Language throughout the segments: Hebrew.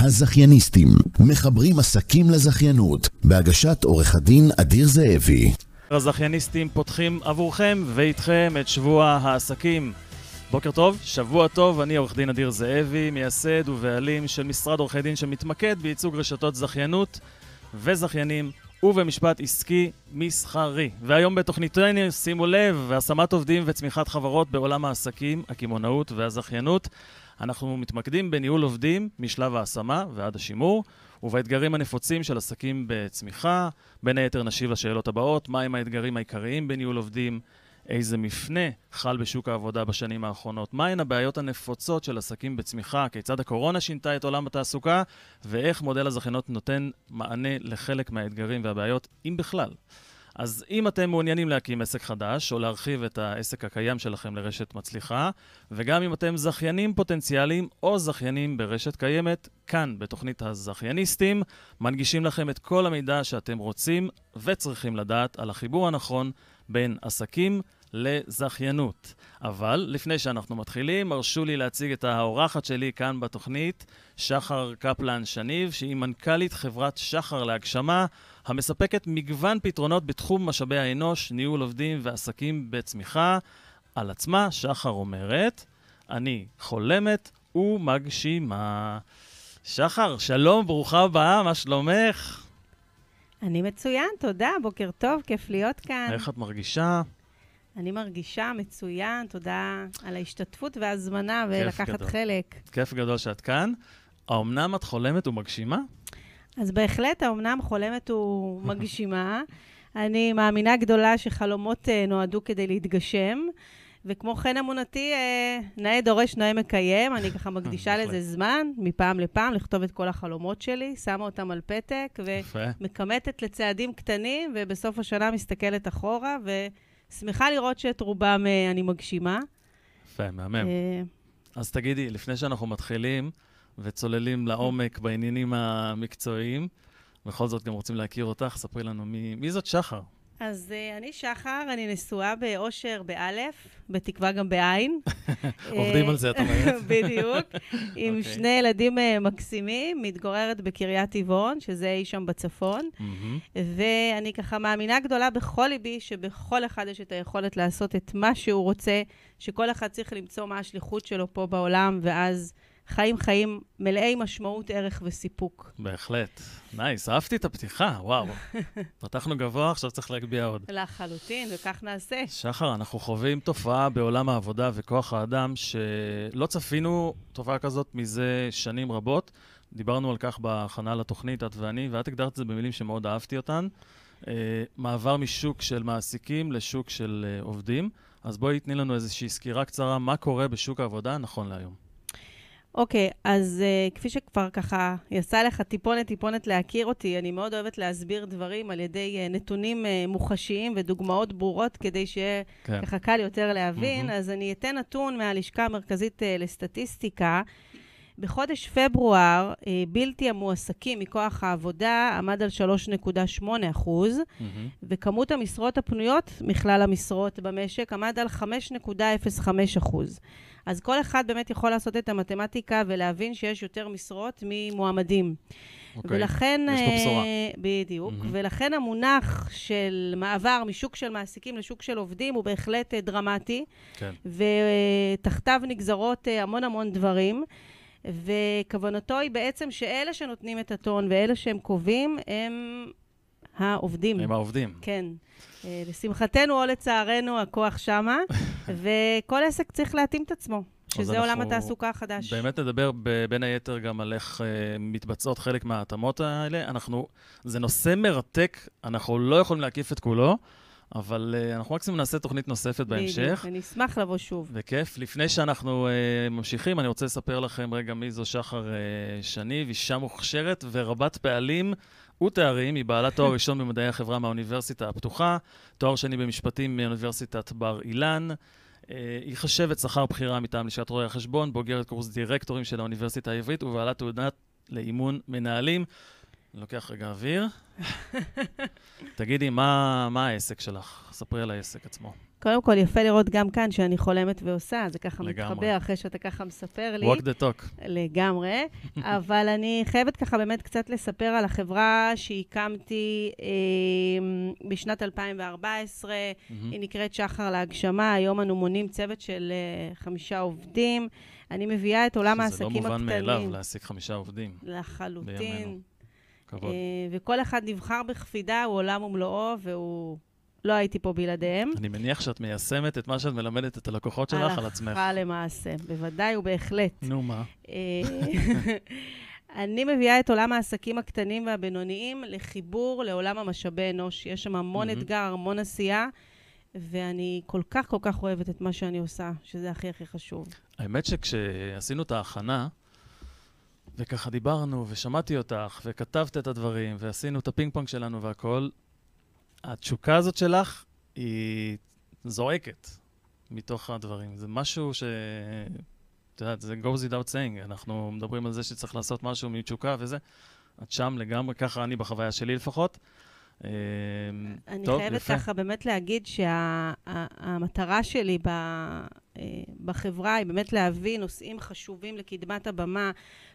הזכייניסטים, מחברים עסקים לזכיינות, בהגשת עורך הדין אדיר זאבי. הזכייניסטים פותחים עבורכם ואיתכם את שבוע העסקים. בוקר טוב, שבוע טוב, אני עורך דין אדיר זאבי, מייסד ובעלים של משרד עורכי דין שמתמקד בייצוג רשתות זכיינות וזכיינים ובמשפט עסקי מסחרי. והיום בתוכניתנו, שימו לב, השמת עובדים וצמיחת חברות בעולם העסקים, הקמעונאות והזכיינות. אנחנו מתמקדים בניהול עובדים משלב ההשמה ועד השימור, ובאתגרים הנפוצים של עסקים בצמיחה. בין היתר נשיב לשאלות הבאות, מהם האתגרים העיקריים בניהול עובדים? איזה מפנה חל בשוק העבודה בשנים האחרונות? מהן הבעיות הנפוצות של עסקים בצמיחה? כיצד הקורונה שינתה את עולם התעסוקה? ואיך מודל הזכיינות נותן מענה לחלק מהאתגרים והבעיות, אם בכלל? אז אם אתם מעוניינים להקים עסק חדש, או להרחיב את העסק הקיים שלכם לרשת מצליחה, וגם אם אתם זכיינים פוטנציאליים או זכיינים ברשת קיימת, כאן, בתוכנית הזכייניסטים, מנגישים לכם את כל המידע שאתם רוצים וצריכים לדעת על החיבור הנכון בין עסקים לזכיינות. אבל לפני שאנחנו מתחילים, הרשו לי להציג את האורחת שלי כאן בתוכנית, שחר קפלן שניב, שהיא מנכ"לית חברת שחר להגשמה, המספקת מגוון פתרונות בתחום משאבי האנוש, ניהול עובדים ועסקים בצמיחה. על עצמה, שחר אומרת, אני חולמת ומגשימה. שחר, שלום, ברוכה הבאה, מה שלומך? אני מצוין, תודה, בוקר טוב, כיף להיות כאן. איך את מרגישה? אני מרגישה מצוין, תודה על ההשתתפות וההזמנה ולקחת גדול. חלק. כיף גדול שאת כאן. האומנם את חולמת ומגשימה? אז בהחלט, האומנם חולמת ומגשימה. אני מאמינה גדולה שחלומות uh, נועדו כדי להתגשם. וכמו כן אמונתי, אה, נאה דורש, נאה מקיים. אני ככה מקדישה לזה זמן, מפעם לפעם, לכתוב את כל החלומות שלי, שמה אותם על פתק, ומכמתת לצעדים קטנים, ובסוף השנה מסתכלת אחורה, ושמחה לראות שאת רובם אה, אני מגשימה. יפה, מהמם. אה, אז תגידי, לפני שאנחנו מתחילים וצוללים לעומק בעניינים המקצועיים, בכל זאת גם רוצים להכיר אותך, ספרי לנו מי, מי זאת שחר. אז uh, אני שחר, אני נשואה באושר באלף, בתקווה גם בעין. עובדים על זה, את אומרת. בדיוק. עם אוקיי. שני ילדים uh, מקסימים, מתגוררת בקריית טבעון, שזה אי שם בצפון. ואני ככה מאמינה גדולה בכל ליבי, שבכל אחד יש את היכולת לעשות את מה שהוא רוצה, שכל אחד צריך למצוא מה השליחות שלו פה בעולם, ואז... חיים חיים מלאי משמעות, ערך וסיפוק. בהחלט. נייס, אהבתי את הפתיחה, וואו. פתחנו גבוה, עכשיו צריך להגביה עוד. לחלוטין, וכך נעשה. שחר, אנחנו חווים תופעה בעולם העבודה וכוח האדם שלא צפינו תופעה כזאת מזה שנים רבות. דיברנו על כך בהכנה לתוכנית, את ואני, ואת הגדרת את זה במילים שמאוד אהבתי אותן. Uh, מעבר משוק של מעסיקים לשוק של uh, עובדים. אז בואי תני לנו איזושהי סקירה קצרה, מה קורה בשוק העבודה נכון להיום. אוקיי, okay, אז uh, כפי שכבר ככה יצא לך טיפונת טיפונת להכיר אותי, אני מאוד אוהבת להסביר דברים על ידי uh, נתונים uh, מוחשיים ודוגמאות ברורות, כדי שיהיה כן. ככה קל יותר להבין. Mm-hmm. אז אני אתן נתון מהלשכה המרכזית uh, לסטטיסטיקה. בחודש פברואר, uh, בלתי המועסקים מכוח העבודה עמד על 3.8 אחוז, mm-hmm. וכמות המשרות הפנויות מכלל המשרות במשק עמד על 5.05 אחוז. אז כל אחד באמת יכול לעשות את המתמטיקה ולהבין שיש יותר משרות ממועמדים. אוקיי, ולכן, יש פה בשורה. אה, בדיוק. Mm-hmm. ולכן המונח של מעבר משוק של מעסיקים לשוק של עובדים הוא בהחלט אה, דרמטי. כן. ותחתיו נגזרות אה, המון המון דברים. וכוונתו היא בעצם שאלה שנותנים את הטון ואלה שהם קובעים, הם העובדים. הם העובדים. כן. אה, לשמחתנו או לצערנו, הכוח שמה, וכל עסק צריך להתאים את עצמו. שזה עולם התעסוקה החדש. באמת נדבר בין היתר גם על איך uh, מתבצעות חלק מההתאמות האלה. אנחנו, זה נושא מרתק, אנחנו לא יכולים להקיף את כולו, אבל uh, אנחנו מקסימום נעשה תוכנית נוספת בהמשך. אני אשמח לבוא שוב. בכיף. לפני שאנחנו uh, ממשיכים, אני רוצה לספר לכם רגע מי זו שחר uh, שניב, אישה מוכשרת ורבת פעלים. ותארים, היא בעלת תואר ראשון במדעי החברה מהאוניברסיטה הפתוחה, תואר שני במשפטים מאוניברסיטת בר אילן. אה, היא חשבת שכר בחירה מטעם לשכת רואי החשבון, בוגרת קורס דירקטורים של האוניברסיטה העברית ובעלת תעודת לאימון מנהלים. לוקח רגע אוויר. תגידי, מה, מה העסק שלך? ספרי על העסק עצמו. קודם כל, יפה לראות גם כאן שאני חולמת ועושה, זה ככה לגמרי. מתחבר אחרי שאתה ככה מספר לי. walk the talk. לגמרי. אבל אני חייבת ככה באמת קצת לספר על החברה שהקמתי אה, בשנת 2014. Mm-hmm. היא נקראת שחר להגשמה, היום אנו מונים צוות של אה, חמישה עובדים. אני מביאה את עולם העסקים הקטנים. שזה לא מובן מאליו להעסיק חמישה עובדים. לחלוטין. בימינו. כבוד. אה, וכל אחד נבחר בכפידה, הוא עולם ומלואו, והוא... לא הייתי פה בלעדיהם. אני מניח שאת מיישמת את מה שאת מלמדת את הלקוחות שלך על עצמך. הלכה למעשה, בוודאי ובהחלט. נו, מה? אה, אני מביאה את עולם העסקים הקטנים והבינוניים לחיבור לעולם המשאבי אנוש. יש שם המון אתגר, המון עשייה, ואני כל כך כל כך אוהבת את מה שאני עושה, שזה הכי הכי חשוב. האמת שכשעשינו את ההכנה, וככה דיברנו, ושמעתי אותך, וכתבת את הדברים, ועשינו את הפינג פונג שלנו והכול, התשוקה הזאת שלך היא זועקת מתוך הדברים. זה משהו ש... את יודעת, זה goes without saying. אנחנו מדברים על זה שצריך לעשות משהו מתשוקה וזה. את שם לגמרי, ככה אני בחוויה שלי לפחות. אה, אני טוב, חייבת יפה. ככה באמת להגיד שהמטרה שה, שלי ב, אה, בחברה היא באמת להביא נושאים חשובים לקדמת הבמה,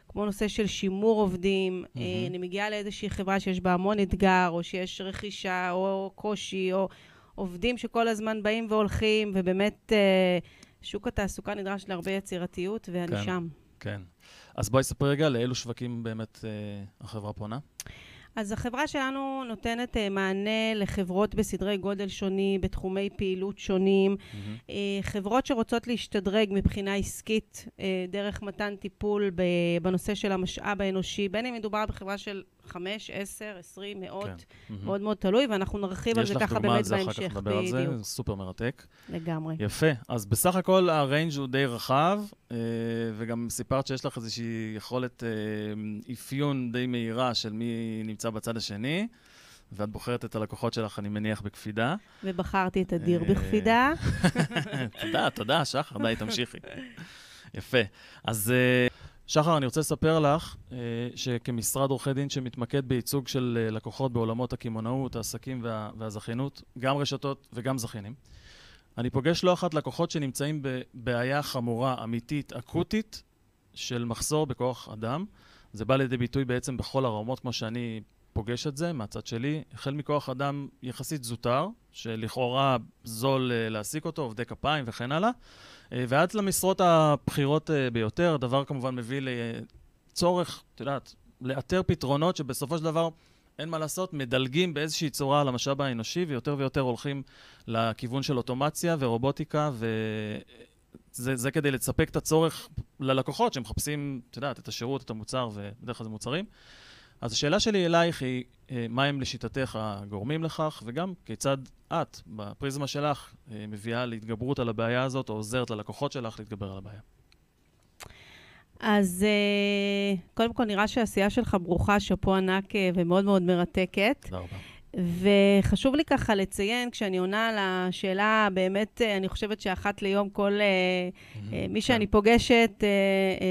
כמו נושא של שימור עובדים. Mm-hmm. אני מגיעה לאיזושהי חברה שיש בה המון אתגר, או שיש רכישה, או קושי, או עובדים שכל הזמן באים והולכים, ובאמת שוק התעסוקה נדרש להרבה יצירתיות, ואני כן, שם. כן. אז בואי ספרי רגע לאילו שווקים באמת החברה פונה. אז החברה שלנו נותנת uh, מענה לחברות בסדרי גודל שונים, בתחומי פעילות שונים, mm-hmm. חברות שרוצות להשתדרג מבחינה עסקית uh, דרך מתן טיפול בנושא של המשאב האנושי, בין אם מדובר בחברה של חמש, עשר, עשרים, מאות, כן. מאוד מאוד תלוי, ואנחנו נרחיב על זה ככה באמת בהמשך. יש לך דוגמה על זה, אחר כך נדבר על זה, סופר מרתק. לגמרי. יפה. אז בסך הכל הריינג' הוא די רחב, אה, וגם סיפרת שיש לך איזושהי יכולת אה, אפיון די מהירה של מי נמצא בצד השני. ואת בוחרת את הלקוחות שלך, אני מניח, בקפידה. ובחרתי את אדיר אה, בקפידה. תודה, תודה, שחר, די, תמשיכי. יפה. אז שחר, אני רוצה לספר לך אה, שכמשרד עורכי דין שמתמקד בייצוג של אה, לקוחות בעולמות הקמעונאות, העסקים וה, והזכיינות, גם רשתות וגם זכיינים, אני פוגש לא אחת לקוחות שנמצאים בבעיה חמורה, אמיתית, אקוטית, של מחסור בכוח אדם. זה בא לידי ביטוי בעצם בכל הרמות, כמו שאני פוגש את זה מהצד שלי, החל מכוח אדם יחסית זוטר, שלכאורה זול אה, להעסיק אותו, עובדי כפיים וכן הלאה, אה, ועד למשרות הבכירות אה, ביותר, הדבר כמובן מביא לצורך, את יודעת, לאתר פתרונות שבסופו של דבר אין מה לעשות, מדלגים באיזושהי צורה על המשאב האנושי, ויותר ויותר הולכים לכיוון של אוטומציה ורובוטיקה, וזה כדי לספק את הצורך ללקוחות שמחפשים, את יודעת, את השירות, את המוצר, ובדרך כלל זה מוצרים. אז השאלה שלי אלייך היא, אה, מה הם לשיטתך הגורמים לכך, וגם כיצד את, בפריזמה שלך, אה, מביאה להתגברות על הבעיה הזאת, או עוזרת ללקוחות שלך להתגבר על הבעיה? אז אה, קודם כל, נראה שהעשייה שלך ברוכה, שאפו ענק ומאוד מאוד מרתקת. תודה רבה. וחשוב לי ככה לציין, כשאני עונה על השאלה, באמת, אני חושבת שאחת ליום כל mm-hmm, מי שאני כן. פוגשת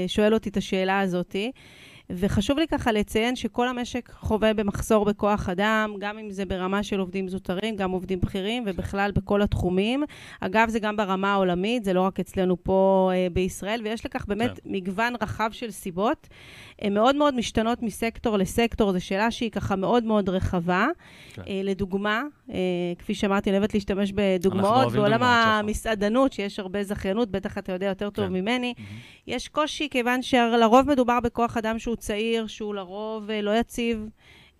שואל אותי את השאלה הזאתי. וחשוב לי ככה לציין שכל המשק חווה במחסור בכוח אדם, גם אם זה ברמה של עובדים זוטרים, גם עובדים בכירים, ובכלל בכל התחומים. אגב, זה גם ברמה העולמית, זה לא רק אצלנו פה אה, בישראל, ויש לכך באמת כן. מגוון רחב של סיבות. הן מאוד מאוד משתנות מסקטור לסקטור, זו שאלה שהיא ככה מאוד מאוד רחבה. כן. אה, לדוגמה, אה, כפי שאמרתי, אני אוהבת להשתמש בדוגמאות, בעולם המסעדנות, שיש הרבה זכיינות, בטח אתה יודע יותר טוב כן. ממני, mm-hmm. יש קושי כיוון שלרוב מדובר בכוח אדם שהוא צעיר, שהוא לרוב אה, לא יציב.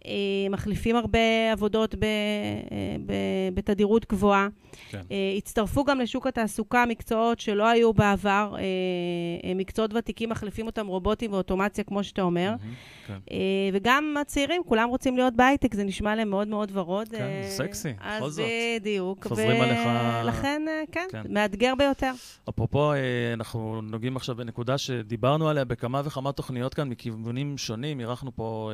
אה, מחליפים הרבה עבודות ב, אה, ב, בתדירות גבוהה. כן. הצטרפו גם לשוק התעסוקה מקצועות שלא היו בעבר, מקצועות ותיקים מחליפים אותם רובוטים ואוטומציה, כמו שאתה אומר. Mm-hmm, כן. וגם הצעירים, כולם רוצים להיות בהייטק, זה נשמע להם מאוד מאוד ורוד. כן, סקסי, בכל זאת. אז בדיוק. חוזרים ו... עליך... לכן, כן, כן, מאתגר ביותר. אפרופו, אנחנו נוגעים עכשיו בנקודה שדיברנו עליה בכמה וכמה תוכניות כאן מכיוונים שונים. אירחנו פה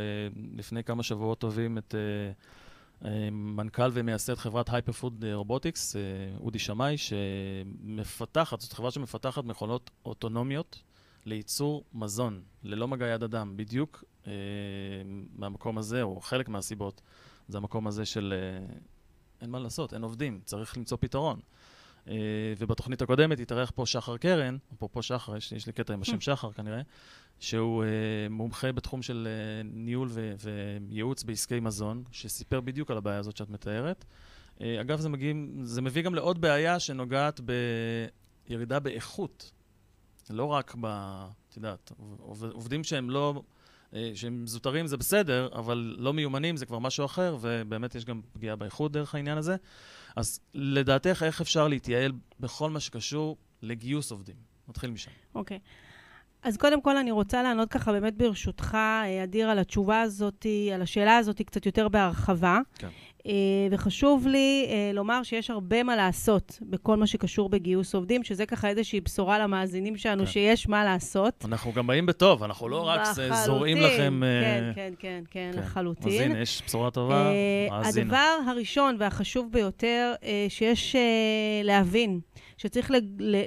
לפני כמה שבועות. שבועות טובים את uh, uh, מנכ"ל ומייסד חברת Hyper Food Robotics, uh, אודי שמאי, שמפתחת, זאת חברה שמפתחת מכונות אוטונומיות לייצור מזון, ללא מגע יד אדם, בדיוק אה, מהמקום הזה, או חלק מהסיבות, זה המקום הזה של אה, אין מה לעשות, אין עובדים, צריך למצוא פתרון. אה, ובתוכנית הקודמת התארח פה שחר קרן, אפרופו שחר, יש, יש לי קטע עם השם. שחר כנראה, שהוא אה, מומחה בתחום של אה, ניהול ו- וייעוץ בעסקי מזון, שסיפר בדיוק על הבעיה הזאת שאת מתארת. אה, אגב, זה, מגיעים, זה מביא גם לעוד בעיה שנוגעת בירידה באיכות. לא רק ב... את יודעת, עובדים שהם לא... שהם זוטרים זה בסדר, אבל לא מיומנים זה כבר משהו אחר, ובאמת יש גם פגיעה באיכות דרך העניין הזה. אז לדעתך, איך אפשר להתייעל בכל מה שקשור לגיוס עובדים? נתחיל משם. אוקיי. Okay. אז קודם כל אני רוצה לענות ככה באמת ברשותך, אה, אדיר, על התשובה הזאת, על השאלה הזאת קצת יותר בהרחבה. כן. אה, וחשוב לי אה, לומר שיש הרבה מה לעשות בכל מה שקשור בגיוס עובדים, שזה ככה איזושהי בשורה למאזינים שלנו, כן. שיש מה לעשות. אנחנו גם באים בטוב, אנחנו לא רק זורעים לכם... כן, כן, כן, כן, כן, לחלוטין. אז הנה, יש בשורה טובה, מאזינה. הדבר הראשון והחשוב ביותר שיש להבין, שצריך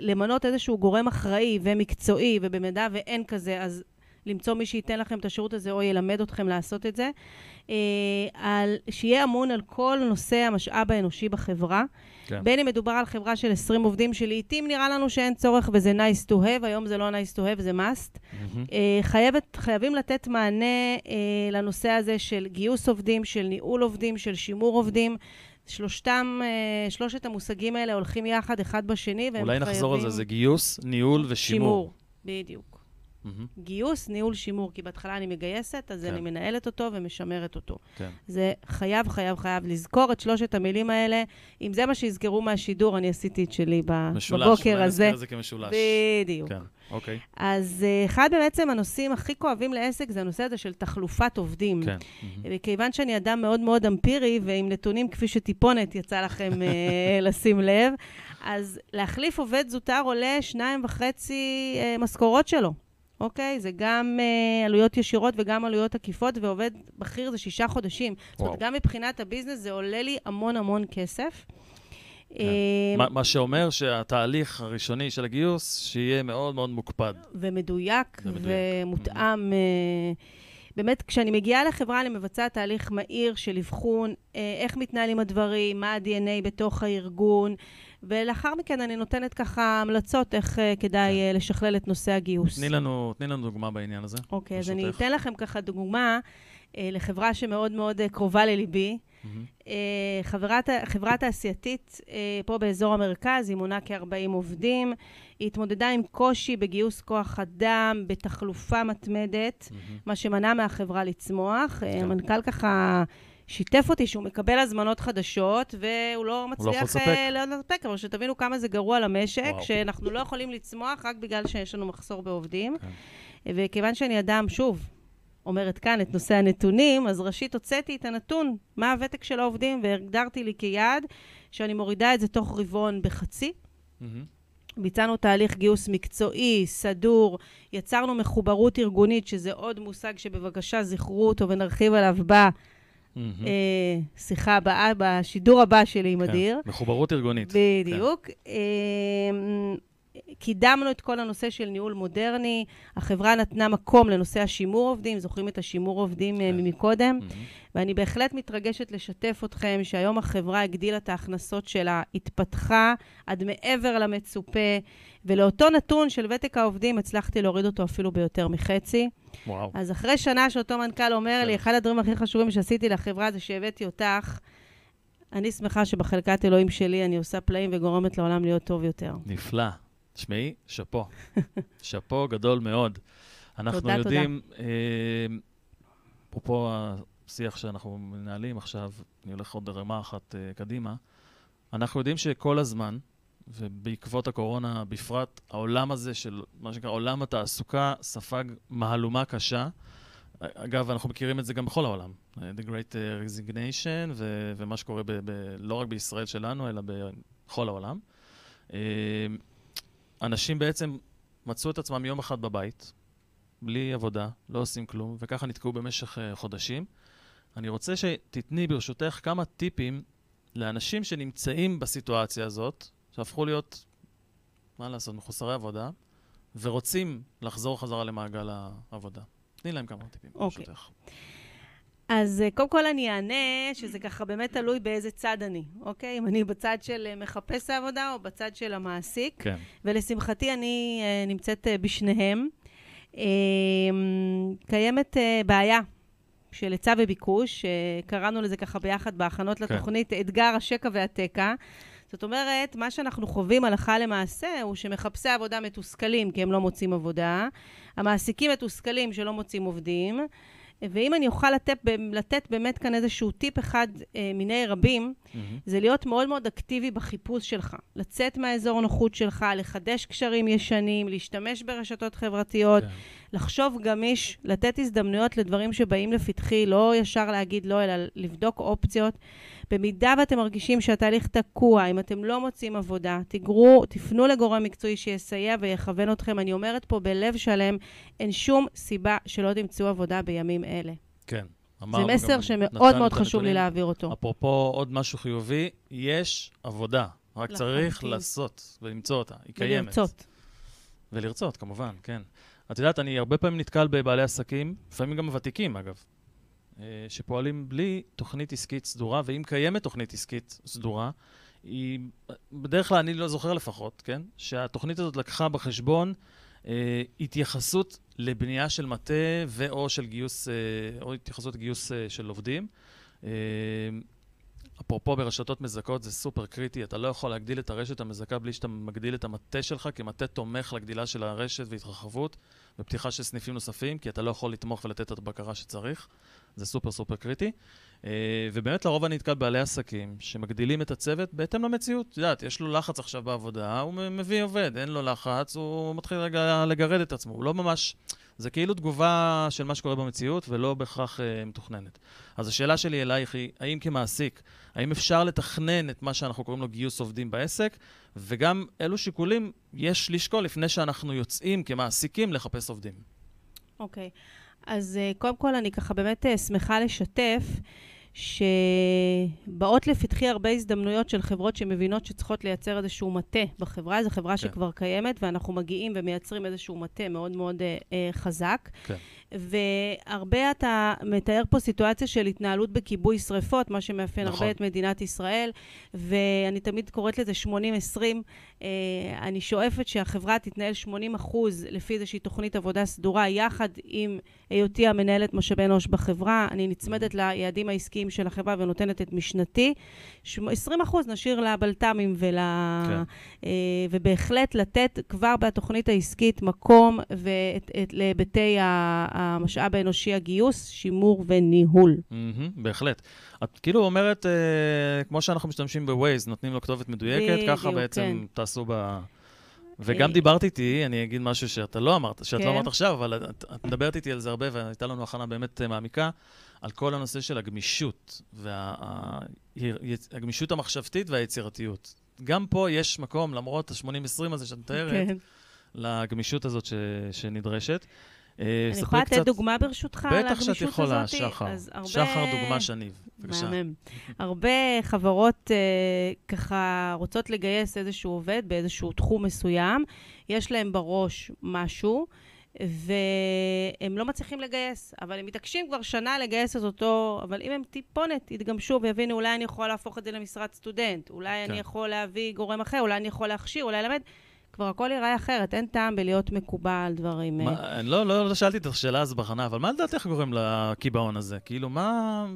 למנות איזשהו גורם אחראי ומקצועי, ובמידה ואין כזה, אז למצוא מי שייתן לכם את השירות הזה או ילמד אתכם לעשות את זה, אה, על, שיהיה אמון על כל נושא המשאב האנושי בחברה. כן. בין אם מדובר על חברה של 20 עובדים, שלעיתים נראה לנו שאין צורך וזה nice to have, היום זה לא nice to have, זה must. Mm-hmm. חייבת, חייבים לתת מענה אה, לנושא הזה של גיוס עובדים, של ניהול עובדים, של שימור עובדים. שלושתם, אה, שלושת המושגים האלה הולכים יחד אחד בשני, והם חייבים... אולי נחזור על זה, זה גיוס, ניהול ושימור. שימור, בדיוק. Mm-hmm. גיוס, ניהול, שימור, כי בהתחלה אני מגייסת, אז כן. אני מנהלת אותו ומשמרת אותו. כן. זה חייב, חייב, חייב לזכור את שלושת המילים האלה. אם זה מה שיזכרו מהשידור, אני עשיתי את שלי משולש, בבוקר הזה. משולש, זה כמשולש. בדיוק. כן, אוקיי. אז uh, אחד בעצם הנושאים הכי כואבים לעסק זה הנושא הזה של תחלופת עובדים. כן. וכיוון mm-hmm. שאני אדם מאוד מאוד אמפירי, ועם נתונים כפי שטיפונת יצא לכם uh, לשים לב, אז להחליף עובד זוטר עולה שניים וחצי משכורות שלו. אוקיי? זה גם uh, עלויות ישירות וגם עלויות עקיפות, ועובד בכיר זה שישה חודשים. וואו. זאת אומרת, גם מבחינת הביזנס זה עולה לי המון המון כסף. כן. אה, מה שאומר שהתהליך הראשוני של הגיוס, שיהיה מאוד מאוד מוקפד. ומדויק, ומותאם. Mm-hmm. באמת, כשאני מגיעה לחברה, אני מבצעת תהליך מהיר של אבחון, איך מתנהלים הדברים, מה ה-DNA בתוך הארגון, ולאחר מכן אני נותנת ככה המלצות איך uh, כדאי uh, לשכלל את נושא הגיוס. תני לנו, תני לנו דוגמה בעניין הזה. אוקיי, אז אני אתן לכם ככה דוגמה uh, לחברה שמאוד מאוד uh, קרובה לליבי. Mm-hmm. Uh, חברת, חברה תעשייתית uh, פה באזור המרכז, היא מונה כ-40 עובדים. היא התמודדה עם קושי בגיוס כוח אדם, בתחלופה מתמדת, mm-hmm. מה שמנע מהחברה לצמוח. כן. המנכ"ל ככה... שיתף אותי שהוא מקבל הזמנות חדשות, והוא לא מצליח אה, לא לספק, אבל שתבינו כמה זה גרוע למשק, וואו. שאנחנו לא יכולים לצמוח רק בגלל שיש לנו מחסור בעובדים. כן. וכיוון שאני אדם, שוב, אומרת כאן את נושא הנתונים, אז ראשית הוצאתי את הנתון, מה הוותק של העובדים, והגדרתי לי כיעד שאני מורידה את זה תוך רבעון בחצי. Mm-hmm. ביצענו תהליך גיוס מקצועי, סדור, יצרנו מחוברות ארגונית, שזה עוד מושג שבבקשה זכרו אותו ונרחיב עליו אה, שיחה הבאה, בשידור הבא שלי עם כן, אדיר. מחוברות ארגונית. בדיוק. כן. אה, קידמנו את כל הנושא של ניהול מודרני, החברה נתנה מקום לנושא השימור עובדים, זוכרים את השימור עובדים אה, כן. מקודם? Mm-hmm. ואני בהחלט מתרגשת לשתף אתכם שהיום החברה הגדילה את ההכנסות שלה, התפתחה עד מעבר למצופה, ולאותו נתון של ותק העובדים הצלחתי להוריד אותו אפילו ביותר מחצי. וואו. אז אחרי שנה שאותו מנכ"ל אומר כן. לי, אחד הדברים הכי חשובים שעשיתי לחברה זה שהבאתי אותך, אני שמחה שבחלקת אלוהים שלי אני עושה פלאים וגורמת לעולם להיות טוב יותר. נפלא. תשמעי, שאפו. שאפו גדול מאוד. אנחנו תודה, יודעים, אה, אפרופו השיח שאנחנו מנהלים עכשיו, אני הולך עוד רמה אחת uh, קדימה, אנחנו יודעים שכל הזמן, ובעקבות הקורונה בפרט, העולם הזה של מה שנקרא עולם התעסוקה ספג מהלומה קשה. אגב, אנחנו מכירים את זה גם בכל העולם. The Great Resignation, ו- ומה שקורה ב- ב- לא רק בישראל שלנו, אלא בכל העולם. אנשים בעצם מצאו את עצמם יום אחד בבית, בלי עבודה, לא עושים כלום, וככה נתקעו במשך uh, חודשים. אני רוצה שתתני ברשותך כמה טיפים לאנשים שנמצאים בסיטואציה הזאת, שהפכו להיות, מה לעשות, מחוסרי עבודה, ורוצים לחזור חזרה למעגל העבודה. תני להם כמה טיפים, אוקיי. ברשותך. אז אה, קודם כל אני אענה שזה ככה באמת תלוי באיזה צד אני, אוקיי? אם אני בצד של אה, מחפש העבודה או בצד של המעסיק. כן. ולשמחתי אני אה, נמצאת בשניהם. אה, קיימת בעיה של היצע וביקוש, קראנו לזה ככה ביחד בהכנות כן. לתוכנית, אתגר השקע והתקע. זאת אומרת, מה שאנחנו חווים הלכה למעשה הוא שמחפשי עבודה מתוסכלים כי הם לא מוצאים עבודה, המעסיקים מתוסכלים שלא מוצאים עובדים, ואם אני אוכל לתת, לתת באמת כאן איזשהו טיפ אחד אה, מיני רבים, מהמם. זה להיות מאוד מאוד אקטיבי בחיפוש שלך. לצאת מהאזור הנוחות שלך, לחדש קשרים ישנים, להשתמש ברשתות חברתיות, כן. לחשוב גמיש, לתת הזדמנויות לדברים שבאים לפתחי, לא ישר להגיד לא, אלא לבדוק אופציות. במידה ואתם מרגישים שהתהליך תקוע, אם אתם לא מוצאים עבודה, תגרו, תפנו לגורם מקצועי שיסייע ויכוון אתכם. אני אומרת פה בלב שלם, אין שום סיבה שלא תמצאו עבודה בימים אלה. כן. זה אמרנו מסר גם, שמאוד מאוד חשוב לי. להעביר אותו. אפרופו עוד משהו חיובי, יש עבודה, רק צריך. לעשות ולמצוא אותה, היא קיימת. ולרצות. ולרצות, כמובן, כן. את יודעת, אני הרבה פעמים נתקל בבעלי עסקים, לפעמים גם ותיקים אגב, אה, שפועלים בלי תוכנית עסקית סדורה, ואם קיימת תוכנית עסקית סדורה, היא, בדרך כלל, אני לא זוכר לפחות, כן? שהתוכנית הזאת לקחה בחשבון אה, התייחסות לבנייה של מטה ו/או של גיוס, אה, או התייחסות לגיוס אה, של עובדים. אה, אפרופו ברשתות מזכות זה סופר קריטי, אתה לא יכול להגדיל את הרשת המזכה בלי שאתה מגדיל את המטה שלך כמטה תומך לגדילה של הרשת והתרחבות ופתיחה של סניפים נוספים, כי אתה לא יכול לתמוך ולתת את הבקרה שצריך. זה סופר סופר קריטי. אה, ובאמת לרוב אני נתקל בעלי עסקים שמגדילים את הצוות בהתאם למציאות. את יודעת, יש לו לחץ עכשיו בעבודה, הוא מביא עובד, אין לו לחץ, הוא מתחיל רגע לגרד את עצמו. הוא לא ממש... זה כאילו תגובה של מה שקורה במציאות ולא בהכרח אה, מתוכננת. אז השאלה שלי אלייך היא, האם כמעסיק, האם אפשר לתכנן את מה שאנחנו קוראים לו גיוס עובדים בעסק, וגם אילו שיקולים יש לשקול לפני שאנחנו יוצאים כמעסיקים לחפש עובדים? אוקיי. אז אה, קודם כל, אני ככה באמת אה, שמחה לשתף שבאות לפתחי הרבה הזדמנויות של חברות שמבינות שצריכות לייצר איזשהו מטה בחברה. זו חברה כן. שכבר קיימת, ואנחנו מגיעים ומייצרים איזשהו מטה מאוד מאוד אה, אה, חזק. כן. והרבה אתה מתאר פה סיטואציה של התנהלות בכיבוי שריפות, מה שמאפיין נכון. הרבה את מדינת ישראל, ואני תמיד קוראת לזה 80-20. אה, אני שואפת שהחברה תתנהל 80 אחוז לפי איזושהי תוכנית עבודה סדורה, יחד עם היותי המנהלת משאבי אנוש בחברה. אני נצמדת ליעדים העסקיים של החברה ונותנת את משנתי. ש- 20 אחוז נשאיר לבלת"מים ול... כן. אה, ובהחלט לתת כבר בתוכנית העסקית מקום להיבטי המשאב האנושי, הגיוס, שימור וניהול. מהמם, בהחלט. את כאילו אומרת, אה, כמו שאנחנו משתמשים ב-Waze, נותנים לו כתובת מדויקת, ככה בעצם כן. תעשו ב... וגם אה, דיברת איתי, אני אגיד משהו שאתה לא אמרת, שאת כן. לא אמרת עכשיו, אבל את, את מדברת איתי על זה הרבה, והייתה לנו הכנה באמת אה, מעמיקה, על כל הנושא של הגמישות, והגמישות המחשבתית והיצירתיות. גם פה יש מקום, למרות ה-80-20 הזה שאת מתארת, כן. לגמישות הזאת ש, שנדרשת. אה, אני יכולה לתת קצת- דוגמה ברשותך על בטח הגמישות שאת יכולה, הזאתי? שחר. הרבה... שחר דוגמה שניב. בבקשה. מהמם. הרבה חברות אה, ככה רוצות לגייס איזשהו עובד באיזשהו תחום מסוים, יש להם בראש משהו, והם לא מצליחים לגייס, אבל הם מתעקשים כבר שנה לגייס את אותו, אבל אם הם טיפונת יתגמשו ויבינו, אולי אני יכול להפוך את זה למשרת סטודנט, אולי כן. אני יכול להביא גורם אחר, אולי אני יכול להכשיר, אולי ללמד, כבר הכל ייראה אחרת, אין טעם בלהיות מקובע על דברים. אה, מה, אני לא, לא, לא שאלתי את השאלה הזו בכנה, אבל מה לדעתך גורם לקיבעון הזה? כאילו, מה...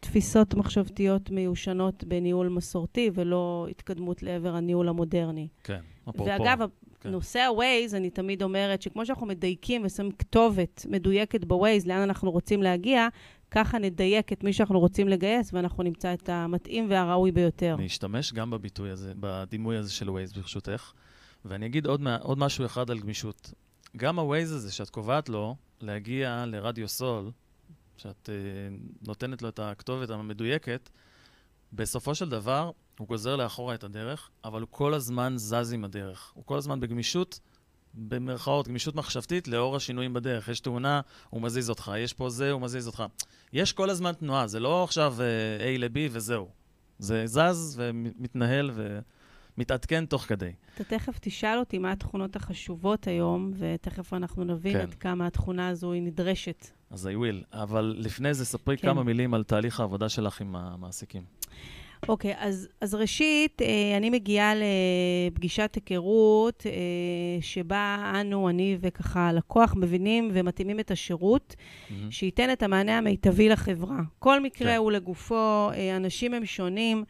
תפיסות מחשבתיות מיושנות בניהול מסורתי ולא התקדמות לעבר הניהול המודרני. כן, אפרופו. ואגב, כן. נושא ה-Waze, אני תמיד אומרת שכמו שאנחנו מדייקים ושמים כתובת מדויקת ב-Waze, לאן אנחנו רוצים להגיע, ככה נדייק את מי שאנחנו רוצים לגייס, ואנחנו נמצא את המתאים והראוי ביותר. אני אשתמש גם בביטוי הזה, בדימוי הזה של Waze, ברשותך, ואני אגיד עוד, מה- עוד משהו אחד על גמישות. גם ה-Waze הזה שאת קובעת לו להגיע לרדיו סול, שאת uh, נותנת לו את הכתובת המדויקת, בסופו של דבר הוא גוזר לאחורה את הדרך, אבל הוא כל הזמן זז עם הדרך. הוא כל הזמן בגמישות, במרכאות, גמישות מחשבתית לאור השינויים בדרך. יש תאונה, הוא מזיז אותך, יש פה זה, הוא מזיז אותך. יש כל הזמן תנועה, זה לא עכשיו uh, A ל-B וזהו. זה זז ומתנהל מתעדכן תוך כדי. אתה תכף תשאל אותי מה התכונות החשובות היום, ותכף אנחנו נבין כן. עד כמה התכונה הזו היא נדרשת. אז I will. אבל לפני זה, ספרי כן. כמה מילים על תהליך העבודה שלך עם המעסיקים. אוקיי, okay, אז, אז ראשית, אה, אני מגיעה לפגישת היכרות, אה, שבה אנו, אני וככה לקוח, מבינים ומתאימים את השירות, mm-hmm. שייתן את המענה המיטבי לחברה. כל מקרה okay. כן. הוא לגופו, אה, אנשים הם שונים.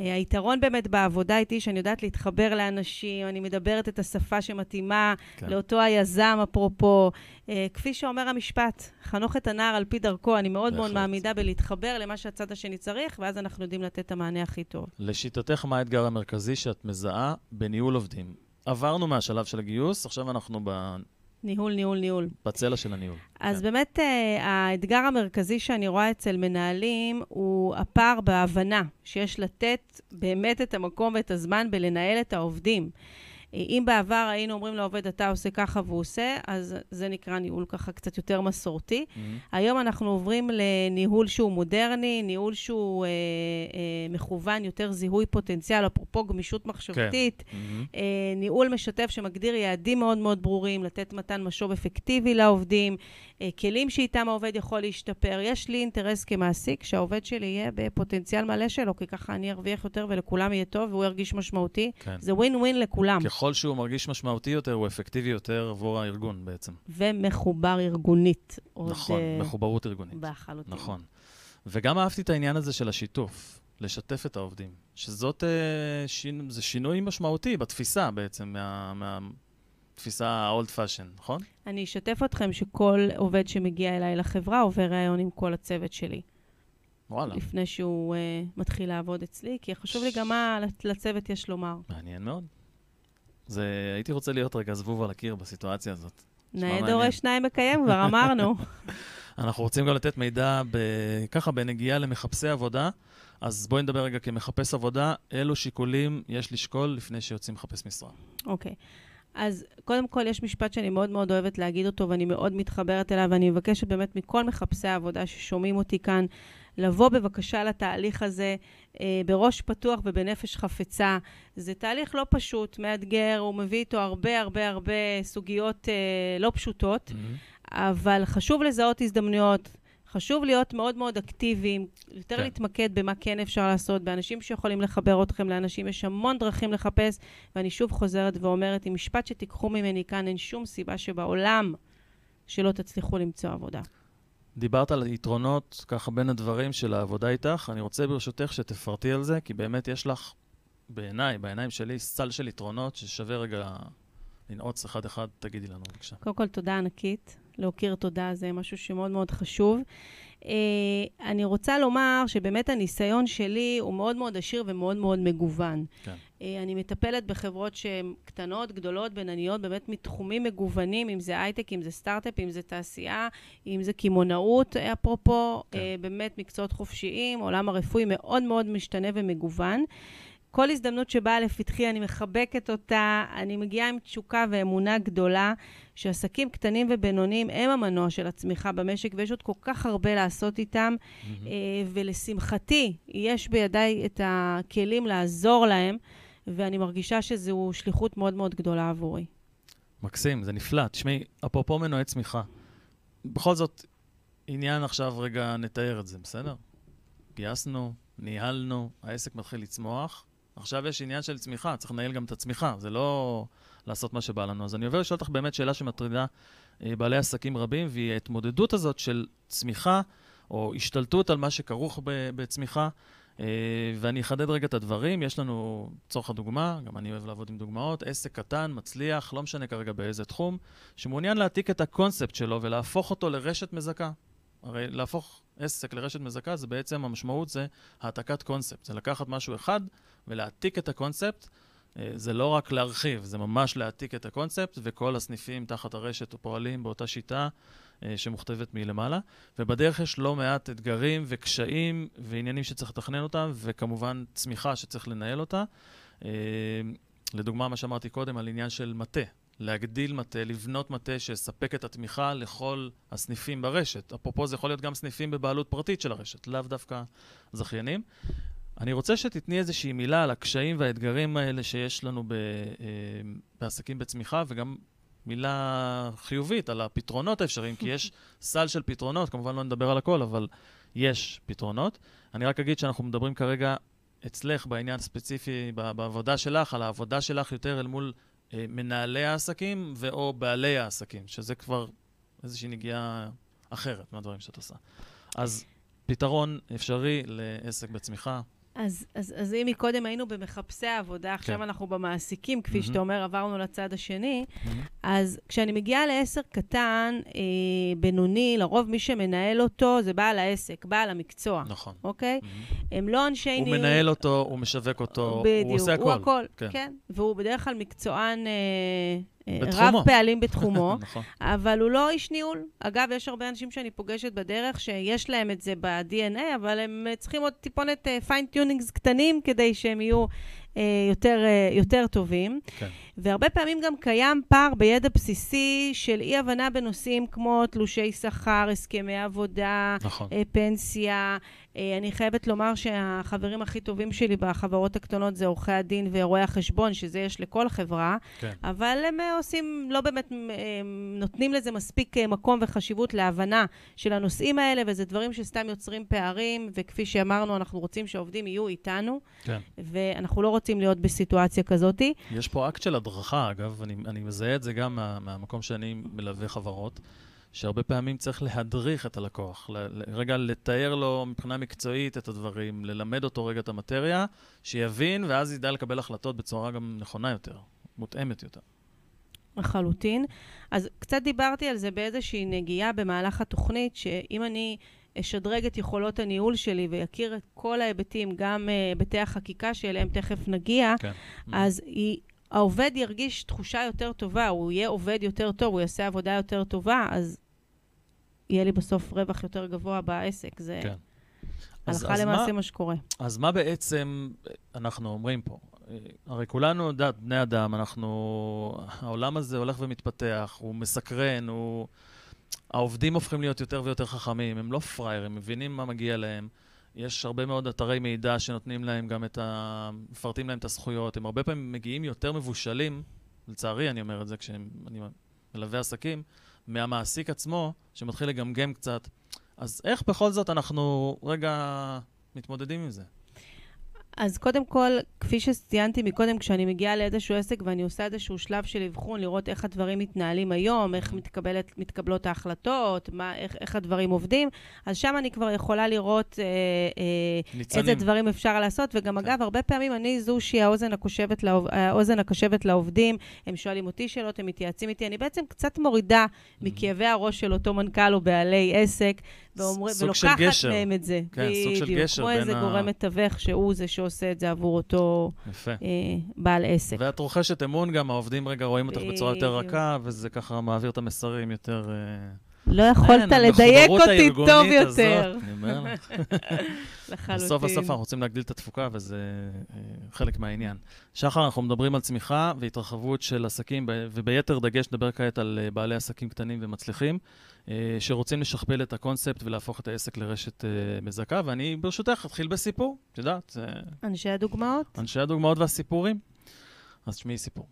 אה, היתרון באמת בעבודה איתי, שאני יודעת להתחבר לאנשים, אני מדברת את השפה שמתאימה כן. לאותו היזם, אפרופו. אה, כפי שאומר המשפט, חנוך את הנער על פי דרכו, אני מאוד מאוד מעמידה בלהתחבר למה שהצד השני צריך, ואז אנחנו יודעים לתת את המענה הכי טוב. לשיטתך, מה האתגר המרכזי שאת מזהה בניהול עובדים? עברנו מהשלב של הגיוס, עכשיו אנחנו ב... ניהול, ניהול, ניהול. בצלע של הניהול. אז כן. באמת, uh, האתגר המרכזי שאני רואה אצל מנהלים הוא הפער בהבנה שיש לתת באמת את המקום ואת הזמן בלנהל את העובדים. אם בעבר היינו אומרים לעובד, אתה עושה ככה והוא עושה, אז זה נקרא ניהול ככה קצת יותר מסורתי. Mm-hmm. היום אנחנו עוברים לניהול שהוא מודרני, ניהול שהוא אה, אה, מכוון יותר זיהוי פוטנציאל, אפרופו גמישות מחשבתית, כן. mm-hmm. אה, ניהול משתף שמגדיר יעדים מאוד מאוד ברורים, לתת מתן משוב אפקטיבי לעובדים, אה, כלים שאיתם העובד יכול להשתפר. יש לי אינטרס כמעסיק שהעובד שלי יהיה בפוטנציאל מלא שלו, כי ככה אני ארוויח יותר ולכולם יהיה טוב והוא ירגיש משמעותי. כן. זה ווין ווין לכולם. ככל שהוא מרגיש משמעותי יותר, הוא אפקטיבי יותר עבור הארגון בעצם. ומחובר ארגונית. נכון, עוד, uh, מחוברות ארגונית. בחלוטין. נכון. וגם אהבתי את העניין הזה של השיתוף, לשתף את העובדים. שזאת, uh, שינו, זה שינוי משמעותי בתפיסה בעצם, מה... מה תפיסה ה-old fashion, נכון? אני אשתף אתכם שכל עובד שמגיע אליי לחברה עובר ראיון עם כל הצוות שלי. וואלה. לפני שהוא uh, מתחיל לעבוד אצלי, כי חשוב לי גם מה לצוות יש לומר. מעניין מאוד. זה, הייתי רוצה להיות רגע זבוב על הקיר בסיטואציה הזאת. נאה דורש, שניים מקיים, כבר אמרנו. אנחנו רוצים גם לתת מידע ב... ככה בנגיעה למחפשי עבודה. אז בואי נדבר רגע כמחפש עבודה, אילו שיקולים יש לשקול לפני שיוצאים לחפש משרה. אוקיי. Okay. אז קודם כל, יש משפט שאני מאוד מאוד אוהבת להגיד אותו, ואני מאוד מתחברת אליו, ואני מבקשת באמת מכל מחפשי העבודה ששומעים אותי כאן, לבוא בבקשה לתהליך הזה בראש פתוח ובנפש חפצה. זה תהליך לא פשוט, מאתגר, הוא מביא איתו הרבה הרבה הרבה סוגיות אה, לא פשוטות, mm-hmm. אבל חשוב לזהות הזדמנויות. חשוב להיות מאוד מאוד אקטיביים, יותר כן. להתמקד במה כן אפשר לעשות, באנשים שיכולים לחבר אתכם לאנשים. יש המון דרכים לחפש, ואני שוב חוזרת ואומרת, עם משפט שתיקחו ממני כאן, אין שום סיבה שבעולם שלא תצליחו למצוא עבודה. דיברת על יתרונות, ככה בין הדברים של העבודה איתך. אני רוצה ברשותך שתפרטי על זה, כי באמת יש לך, בעיניי, בעיניים שלי, סל של יתרונות ששווה רגע לנעוץ אחד-אחד. תגידי לנו, בבקשה. קודם כל, תודה ענקית. להכיר תודה זה משהו שמאוד מאוד חשוב. Uh, אני רוצה לומר שבאמת הניסיון שלי הוא מאוד מאוד עשיר ומאוד מאוד מגוון. כן. Uh, אני מטפלת בחברות שהן קטנות, גדולות, בינוניות, באמת מתחומים מגוונים, אם זה הייטק, אם זה סטארט-אפ, אם זה תעשייה, אם זה קמעונאות, אפרופו, כן. uh, באמת מקצועות חופשיים, עולם הרפואי מאוד מאוד משתנה ומגוון. כל הזדמנות שבאה לפתחי, אני מחבקת אותה, אני מגיעה עם תשוקה ואמונה גדולה שעסקים קטנים ובינוניים הם המנוע של הצמיחה במשק, ויש עוד כל כך הרבה לעשות איתם, mm-hmm. ולשמחתי, יש בידיי את הכלים לעזור להם, ואני מרגישה שזו שליחות מאוד מאוד גדולה עבורי. מקסים, זה נפלא. תשמעי, אפרופו מנועי צמיחה, בכל זאת, עניין עכשיו רגע נתאר את זה, בסדר? גייסנו, ניהלנו, העסק מתחיל לצמוח, עכשיו יש עניין של צמיחה, צריך לנהל גם את הצמיחה, זה לא לעשות מה שבא לנו. אז אני עובר לשאול אותך באמת שאלה שמטרידה אה, בעלי עסקים רבים, והיא ההתמודדות הזאת של צמיחה, או השתלטות על מה שכרוך בצמיחה. אה, ואני אחדד רגע את הדברים. יש לנו, לצורך הדוגמה, גם אני אוהב לעבוד עם דוגמאות, עסק קטן, מצליח, לא משנה כרגע באיזה תחום, שמעוניין להעתיק את הקונספט שלו ולהפוך אותו לרשת מזכה. הרי להפוך עסק לרשת מזכה, זה בעצם, המשמעות זה העתקת קונספט. זה לקחת משהו אחד ולהעתיק את הקונספט. אה, זה לא רק להרחיב, זה ממש להעתיק את הקונספט, וכל הסניפים תחת הרשת פועלים באותה שיטה שמוכתבת מלמעלה. ובדרך יש לא מעט אתגרים וקשיים ועניינים שצריך לתכנן אותם, וכמובן צמיחה שצריך לנהל אותה. אה, לדוגמה, מה שאמרתי קודם על עניין של מטה. להגדיל מטה, לבנות מטה שיספק את התמיכה לכל הסניפים ברשת. אפרופו, זה יכול להיות גם סניפים בבעלות פרטית של הרשת, לאו דווקא זכיינים. אני רוצה שתתני איזושהי מילה על הקשיים והאתגרים האלה שיש לנו ב, אה, בעסקים בצמיחה, וגם מילה חיובית על הפתרונות האפשריים, כי יש סל של פתרונות, כמובן לא נדבר על הכל, אבל יש פתרונות. אני רק אגיד שאנחנו מדברים כרגע אצלך בעניין ספציפי, בעבודה שלך, על העבודה שלך יותר אל מול אה, מנהלי העסקים ו/או בעלי העסקים, שזה כבר איזושהי נגיעה אחרת מהדברים שאת עושה. אז פתרון אפשרי לעסק בצמיחה. אז, אז, אז אם מקודם היינו במחפשי העבודה, עכשיו כן. אנחנו במעסיקים, כפי mm-hmm. שאתה אומר, עברנו לצד השני, mm-hmm. אז כשאני מגיעה לעסק קטן, אה, בינוני, לרוב מי שמנהל אותו זה בעל העסק, בעל המקצוע. נכון. אוקיי? Mm-hmm. הם לא אנשי ניהול. הוא מנהל אותו, הוא משווק אותו, בדיוק, הוא עושה הכול. הוא הכל, כן. כן. והוא בדרך כלל מקצוען... אה, בתחומו. רב פעלים בתחומו, נכון. אבל הוא לא איש ניהול. אגב, יש הרבה אנשים שאני פוגשת בדרך שיש להם את זה ב-DNA, אבל הם צריכים עוד טיפונת fine-tunings uh, קטנים כדי שהם יהיו יותר, uh, יותר טובים. כן. והרבה פעמים גם קיים פער בידע בסיסי של אי-הבנה בנושאים כמו תלושי שכר, הסכמי עבודה, נכון. uh, פנסיה. אה, אני חייבת לומר שהחברים הכי טובים שלי בחברות הקטנות זה עורכי הדין ורואי החשבון, שזה יש לכל חברה, כן. אבל הם אה, עושים, לא באמת אה, נותנים לזה מספיק מקום וחשיבות להבנה של הנושאים האלה, וזה דברים שסתם יוצרים פערים, וכפי שאמרנו, אנחנו רוצים שהעובדים יהיו איתנו, כן. ואנחנו לא רוצים להיות בסיטואציה כזאת. יש פה אקט של הדרכה, אגב, אני, אני מזהה את זה גם מה, מהמקום שאני מלווה חברות. שהרבה פעמים צריך להדריך את הלקוח, רגע לתאר לו מבחינה מקצועית את הדברים, ללמד אותו רגע את המטריה, שיבין, ואז ידע לקבל החלטות בצורה גם נכונה יותר, מותאמת יותר. לחלוטין. אז קצת דיברתי על זה באיזושהי נגיעה במהלך התוכנית, שאם אני אשדרג את יכולות הניהול שלי ויכיר את כל ההיבטים, גם אה, היבטי uh, החקיקה שאליהם תכף נגיע, כן. אז היא, העובד ירגיש תחושה יותר טובה, הוא יהיה עובד יותר טוב, הוא יעשה עבודה יותר טובה, אז יהיה לי בסוף רווח יותר גבוה בעסק. זה כן. הלכה אז, למעשה מה, מה שקורה. אז מה בעצם אנחנו אומרים פה? הרי כולנו, יודעת, בני אדם, אנחנו... העולם הזה הולך ומתפתח, הוא מסקרן, הוא... העובדים הופכים להיות יותר ויותר חכמים, הם לא פראיירים, מבינים מה מגיע להם. יש הרבה מאוד אתרי מידע שנותנים להם גם את ה... מפרטים להם את הזכויות. הם הרבה פעמים מגיעים יותר מבושלים, לצערי אני אומר את זה כשאני מלווה עסקים, מהמעסיק עצמו, שמתחיל לגמגם קצת. אז איך בכל זאת אנחנו רגע מתמודדים עם זה? אז קודם כל, כפי שציינתי מקודם, כשאני מגיעה לאיזשהו עסק ואני עושה איזשהו שלב של אבחון, לראות איך הדברים מתנהלים היום, איך מתקבלת, מתקבלות ההחלטות, מה, איך, איך הדברים עובדים, אז שם אני כבר יכולה לראות אה, אה, איזה דברים אפשר לעשות. וגם, כן. אגב, הרבה פעמים אני זו שהיא האוזן הקשבת, לעוב, האוזן הקשבת לעובדים, הם שואלים אותי שאלות, הם מתייעצים איתי, אני בעצם קצת מורידה mm-hmm. מכאבי הראש של אותו מנכ"ל או בעלי עסק, ואומר, ולוקחת מהם את זה. כן, בדיוק, סוג של גשר בין ה... כמו איזה גורם מתווך שהוא זה שעושה את זה עבור אותו יפה. אה, בעל עסק. ואת רוכשת אמון גם, העובדים רגע רואים אותך בצורה יותר רכה, וזה ככה מעביר את המסרים יותר... אה... לא יכולת לדייק אותי טוב יותר. אני אומר לך. לחלוטין. בסוף בסוף אנחנו רוצים להגדיל את התפוקה, וזה אה, חלק מהעניין. שחר, אנחנו מדברים על צמיחה והתרחבות של עסקים, וביתר דגש נדבר כעת על אה, בעלי עסקים קטנים ומצליחים, שרוצים לשכפל את הקונספט ולהפוך את העסק לרשת מזכה, ואני ברשותך אתחיל בסיפור, את יודעת. אנשי הדוגמאות? אנשי הדוגמאות והסיפורים. אז תשמעי סיפור.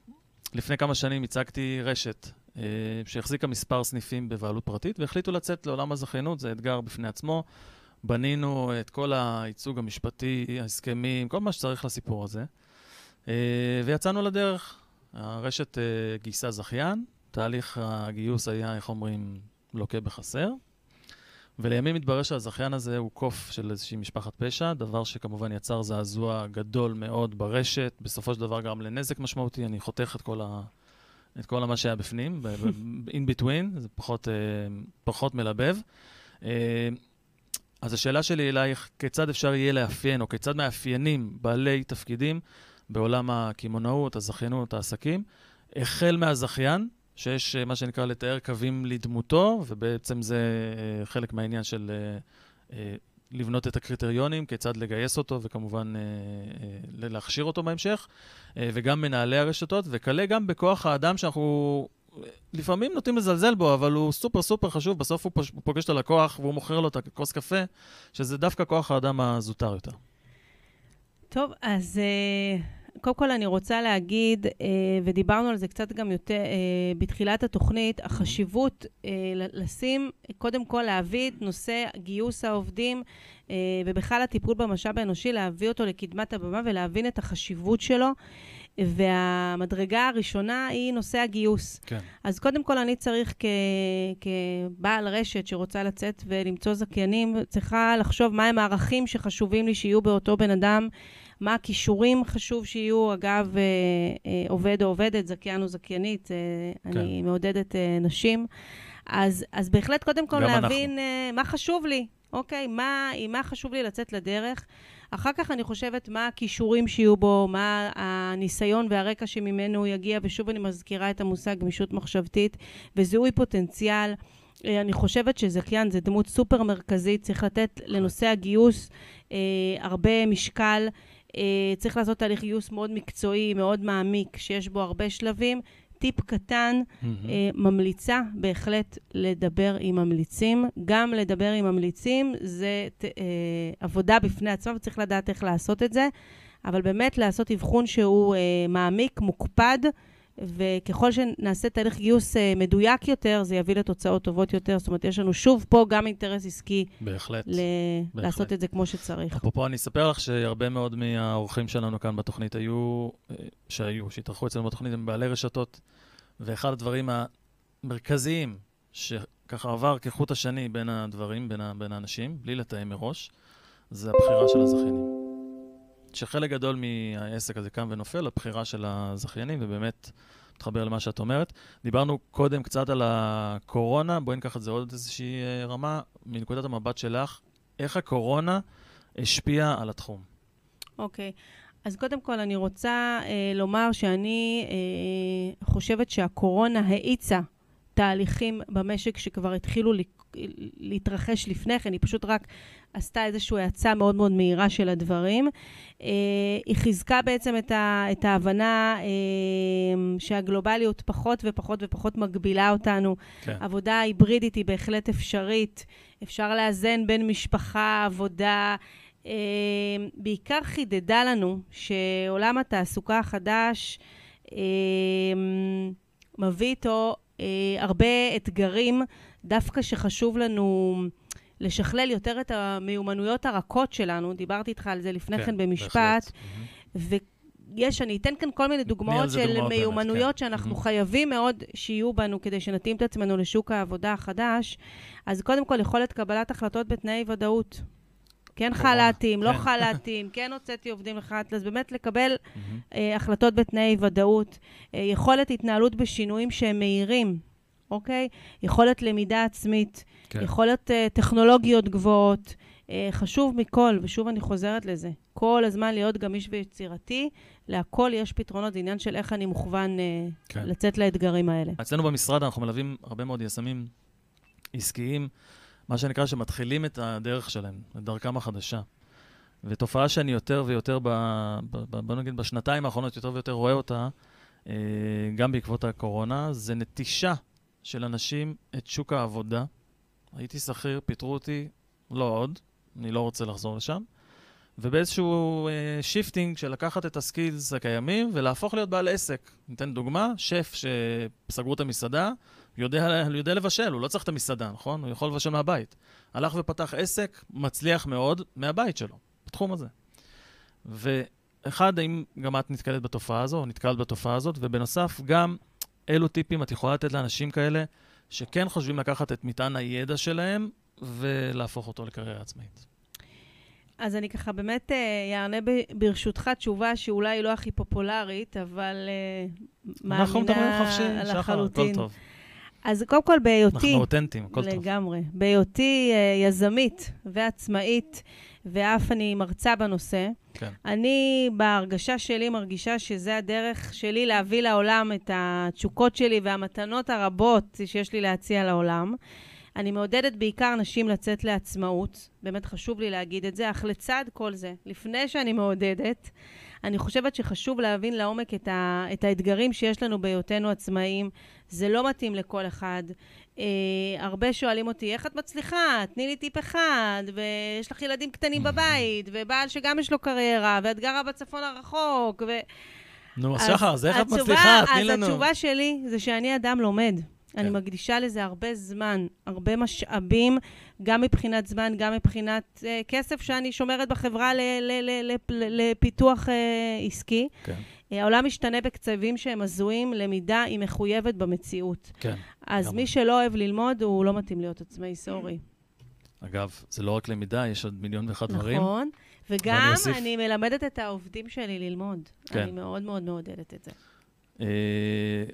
לפני כמה שנים הצגתי רשת אה, שהחזיקה מספר סניפים בבעלות פרטית, והחליטו לצאת לעולם הזכיינות, זה אתגר בפני עצמו. בנינו את כל הייצוג המשפטי, ההסכמים, כל מה שצריך לסיפור הזה, אה, ויצאנו לדרך. הרשת אה, גייסה זכיין, תהליך הגיוס היה, איך אומרים, לוקה בחסר. ולימים התברר שהזכיין הזה הוא קוף של איזושהי משפחת פשע, דבר שכמובן יצר זעזוע גדול מאוד ברשת, בסופו של דבר גרם לנזק משמעותי, אני חותך את כל, ה... את כל מה שהיה בפנים, in between, זה פחות, uh, פחות מלבב. Uh, אז השאלה שלי אלייך, כיצד אפשר יהיה לאפיין, או כיצד מאפיינים בעלי תפקידים בעולם הקמעונאות, הזכיינות, העסקים, החל מהזכיין, שיש אה, מה שנקרא לתאר קווים לדמותו, ובעצם זה אה, חלק מהעניין של אה, לבנות את הקריטריונים, כיצד לגייס אותו, וכמובן להכשיר אותו בהמשך, וגם מנהלי הרשתות, וכלה גם בכוח האדם שאנחנו לפעמים נוטים לזלזל בו, אבל הוא סופר סופר חשוב, בסוף הוא פוגש את הלקוח והוא מוכר לו את הכוס קפה, שזה דווקא כוח האדם הזוטר יותר. טוב, אז קודם כל אני רוצה להגיד, uh, ודיברנו על זה קצת גם יותר uh, בתחילת התוכנית, החשיבות uh, לשים, קודם כל להביא את נושא גיוס העובדים ובכלל הטיפול במשאב האנושי, להביא אותו לקדמת הבמה ולהבין את החשיבות שלו. והמדרגה הראשונה היא נושא הגיוס. כן. אז קודם כל, אני צריך כ... כבעל רשת שרוצה לצאת ולמצוא זכיינים, צריכה לחשוב מהם הערכים שחשובים לי שיהיו באותו בן אדם, מה הכישורים חשוב שיהיו. אגב, אה, אה, עובד או עובדת, זכיין או זכיינית, אה, כן. אני מעודדת נשים. אז, אז בהחלט, קודם כל, להבין אנחנו. מה חשוב לי, אוקיי? מה, עם מה חשוב לי לצאת לדרך. אחר כך אני חושבת מה הכישורים שיהיו בו, מה הניסיון והרקע שממנו הוא יגיע, ושוב אני מזכירה את המושג גמישות מחשבתית וזיהוי פוטנציאל. אני חושבת שזכיין זה דמות סופר מרכזית, צריך לתת לנושא הגיוס אה, הרבה משקל. אה, צריך לעשות תהליך גיוס מאוד מקצועי, מאוד מעמיק, שיש בו הרבה שלבים. טיפ קטן, mm-hmm. אה, ממליצה בהחלט לדבר עם ממליצים. גם לדבר עם ממליצים זה ת, אה, עבודה בפני עצמה, וצריך לדעת איך לעשות את זה, אבל באמת לעשות אבחון שהוא אה, מעמיק, מוקפד, וככל שנעשה תהליך גיוס אה, מדויק יותר, זה יביא לתוצאות טובות יותר. זאת אומרת, יש לנו שוב פה גם אינטרס עסקי. בהחלט. ל- בהחלט. לעשות את זה כמו שצריך. אפרופו, אני אספר לך שהרבה מאוד מהאורחים שלנו כאן בתוכנית היו, אה, שהיו, שהתארחו אצלנו בתוכנית, הם בעלי רשתות, ואחד הדברים המרכזיים, שככה עבר כחוט השני בין הדברים, בין, ה- בין האנשים, בלי לתאם מראש, זה הבחירה של הזכיינים. שחלק גדול מהעסק הזה קם ונופל, הבחירה של הזכיינים, ובאמת מתחבר למה שאת אומרת. דיברנו קודם קצת על הקורונה, בואי ניקח את זה עוד איזושהי אה, רמה, מנקודת המבט שלך, איך הקורונה השפיעה על התחום? אוקיי. Okay. אז קודם כל אני רוצה אה, לומר שאני אה, חושבת שהקורונה האיצה תהליכים במשק שכבר התחילו להתרחש לפני כן, היא פשוט רק עשתה איזושהי האצה מאוד מאוד מהירה של הדברים. אה, היא חיזקה בעצם את, ה, את ההבנה אה, שהגלובליות פחות ופחות ופחות מגבילה אותנו. כן. עבודה היברידית היא בהחלט אפשרית. אפשר לאזן בין משפחה, עבודה. אה, בעיקר חידדה לנו שעולם התעסוקה החדש מביא איתו הרבה אתגרים, דווקא שחשוב לנו לשכלל יותר את המיומנויות הרכות שלנו, דיברתי איתך על זה לפני כן, כן במשפט, ויש, אני אתן כאן כל מיני דוגמאות של דוגמאות מיומנויות באמת, כן. שאנחנו mm-hmm. חייבים מאוד שיהיו בנו כדי שנתאים את עצמנו לשוק העבודה החדש. אז קודם כל, יכולת קבלת החלטות בתנאי ודאות. כן חל"תים, לא כן. חל"תים, כן הוצאתי עובדים לחל"ת, אז באמת לקבל uh, החלטות בתנאי ודאות. Uh, יכולת התנהלות בשינויים שהם מהירים. אוקיי? יכולת למידה עצמית, כן. יכולת uh, טכנולוגיות גבוהות. Uh, חשוב מכל, ושוב אני חוזרת לזה, כל הזמן להיות גמיש ויצירתי, להכל יש פתרונות, זה עניין של איך אני מוכוון uh, כן. לצאת לאתגרים האלה. אצלנו במשרד אנחנו מלווים הרבה מאוד יזמים עסקיים, מה שנקרא שמתחילים את הדרך שלהם, את דרכם החדשה. ותופעה שאני יותר ויותר, ב, ב, ב, בוא נגיד בשנתיים האחרונות, יותר ויותר רואה אותה, גם בעקבות הקורונה, זה נטישה של אנשים את שוק העבודה. הייתי שכיר, פיטרו אותי, לא עוד, אני לא רוצה לחזור לשם. ובאיזשהו אה, shifting של לקחת את ה skills הקיימים ולהפוך להיות בעל עסק. ניתן דוגמה, שף שסגרו את המסעדה, יודע, יודע לבשל, הוא לא צריך את המסעדה, נכון? הוא יכול לבשל מהבית. הלך ופתח עסק מצליח מאוד מהבית שלו, בתחום הזה. ואחד, האם גם את נתקלת בתופעה הזו, או נתקלת בתופעה הזאת, ובנוסף, גם אילו טיפים את יכולה לתת לאנשים כאלה שכן חושבים לקחת את מטען הידע שלהם ולהפוך אותו לקריירה עצמאית? אז אני ככה באמת אענה אה, ברשותך תשובה שאולי לא הכי פופולרית, אבל uh, מאמינה אנחנו מדברים חופשי, שחר, הכל טוב. אז קודם כל, בהיותי... אנחנו אותנטיים, הכל טוב. לגמרי. בהיותי uh, יזמית ועצמאית, ואף אני מרצה בנושא, כן. אני בהרגשה שלי מרגישה שזה הדרך שלי להביא לעולם את התשוקות שלי והמתנות הרבות שיש לי להציע לעולם. אני מעודדת בעיקר נשים לצאת לעצמאות, באמת חשוב לי להגיד את זה, אך לצד כל זה, לפני שאני מעודדת, אני חושבת שחשוב להבין לעומק את, ה, את האתגרים שיש לנו בהיותנו עצמאים. זה לא מתאים לכל אחד. אה, הרבה שואלים אותי, איך את מצליחה? תני לי טיפ אחד, ויש לך ילדים קטנים בבית, ובעל שגם יש לו קריירה, ואת גרה בצפון הרחוק, ו... נו, אז שחר, אז איך את מצליחה? תני לנו. אז התשובה שלי זה שאני אדם לומד. כן. אני מקדישה לזה הרבה זמן, הרבה משאבים, גם מבחינת זמן, גם מבחינת uh, כסף שאני שומרת בחברה לפיתוח uh, עסקי. כן. Uh, העולם משתנה בקצבים שהם הזויים, למידה היא מחויבת במציאות. כן. אז מי שלא אוהב ללמוד, הוא לא מתאים להיות עצמאי, סורי. אגב, זה לא רק למידה, יש עוד מיליון ואחד נכון, דברים. נכון, וגם אני מלמדת את העובדים שלי ללמוד. כן. אני מאוד מאוד מעודדת את זה. אה,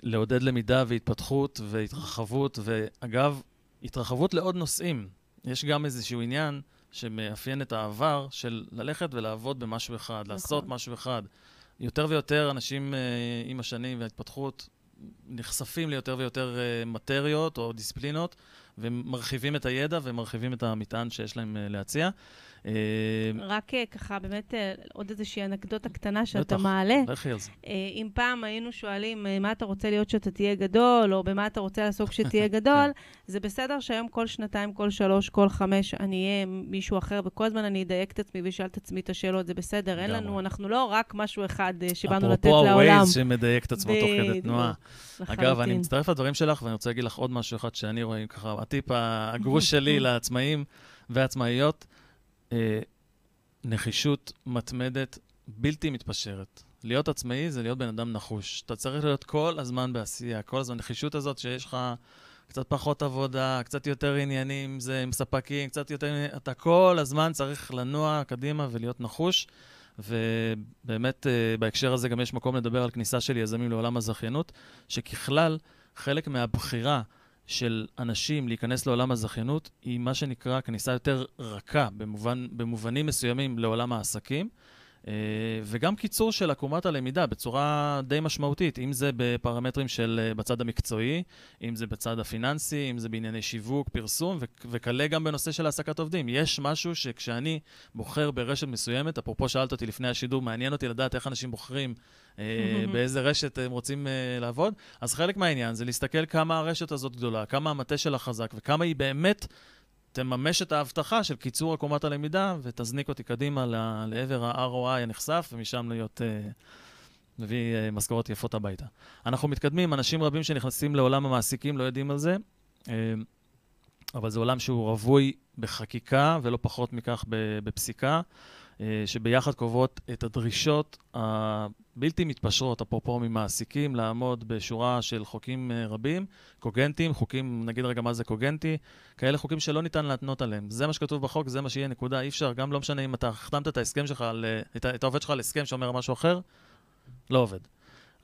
לעודד למידה והתפתחות והתרחבות, ואגב, התרחבות לעוד נושאים. יש גם איזשהו עניין שמאפיין את העבר של ללכת ולעבוד במשהו אחד, נכון. לעשות משהו אחד. יותר ויותר אנשים אה, עם השנים וההתפתחות נחשפים ליותר ויותר אה, מטריות או דיסציפלינות, ומרחיבים את הידע ומרחיבים את המטען שיש להם אה, להציע. אה, רק אה, ככה, באמת, עוד איזושהי אנקדוטה קטנה שאתה מעלה. בטח, לכי על זה. אם פעם היינו שואלים, מה אתה רוצה להיות שאתה תהיה גדול, או במה אתה רוצה לעסוק כשתהיה גדול, זה בסדר שהיום כל שנתיים, כל שלוש, כל חמש, אני אהיה מישהו אחר, וכל הזמן אני אדייק את עצמי ואשאל את עצמי את השאלות, זה בסדר. אין לנו, אנחנו לא רק משהו אחד שבאנו לתת לעולם. אפרופו ה-Waze שמדייק את עצמו תוך כדי תנועה. אגב, אני מצטרף לדברים שלך, ואני רוצה להגיד לך עוד משהו אחד שאני רואה, ככה, הטיפ הגרוש שלי לעצמאים ועצמאיות, אה, נחישות מתמדת, בלתי מתפשרת. להיות עצמאי זה להיות בן אדם נחוש. אתה צריך להיות כל הזמן בעשייה, כל הזמן. נחישות הזאת שיש לך קצת פחות עבודה, קצת יותר עניינים, זה עם ספקים, קצת יותר... אתה כל הזמן צריך לנוע קדימה ולהיות נחוש. ובאמת, אה, בהקשר הזה גם יש מקום לדבר על כניסה של יזמים לעולם הזכיינות, שככלל, חלק מהבחירה של אנשים להיכנס לעולם הזכיינות היא מה שנקרא כניסה יותר רכה, במובן, במובנים מסוימים לעולם העסקים. אה, וגם קיצור של עקומת הלמידה בצורה די משמעותית, אם זה בפרמטרים של אה, בצד המקצועי, אם זה בצד הפיננסי, אם זה בענייני שיווק, פרסום, וכלה גם בנושא של העסקת עובדים. יש משהו שכשאני בוחר ברשת מסוימת, אפרופו שאלת אותי לפני השידור, מעניין אותי לדעת איך אנשים בוחרים באיזה רשת הם רוצים לעבוד, אז חלק מהעניין זה להסתכל כמה הרשת הזאת גדולה, כמה המטה שלה חזק וכמה היא באמת תממש את ההבטחה של קיצור עקומת הלמידה ותזניק אותי קדימה לעבר ה-ROI הנחשף, ומשם להיות... uh, מביא uh, משכורות יפות הביתה. אנחנו מתקדמים, אנשים רבים שנכנסים לעולם המעסיקים לא יודעים על זה, uh, אבל זה עולם שהוא רווי בחקיקה ולא פחות מכך בפסיקה. אה, שביחד קובעות את הדרישות הבלתי מתפשרות, אפרופו ממעסיקים, לעמוד בשורה של חוקים אה, רבים, קוגנטיים, חוקים, נגיד רגע מה זה קוגנטי, כאלה חוקים שלא ניתן להתנות עליהם. זה מה שכתוב בחוק, זה מה שיהיה, נקודה. אי אפשר, גם לא משנה אם אתה החתמת את ההסכם שלך, על, אה, את, את העובד שלך על הסכם שאומר משהו אחר, לא עובד.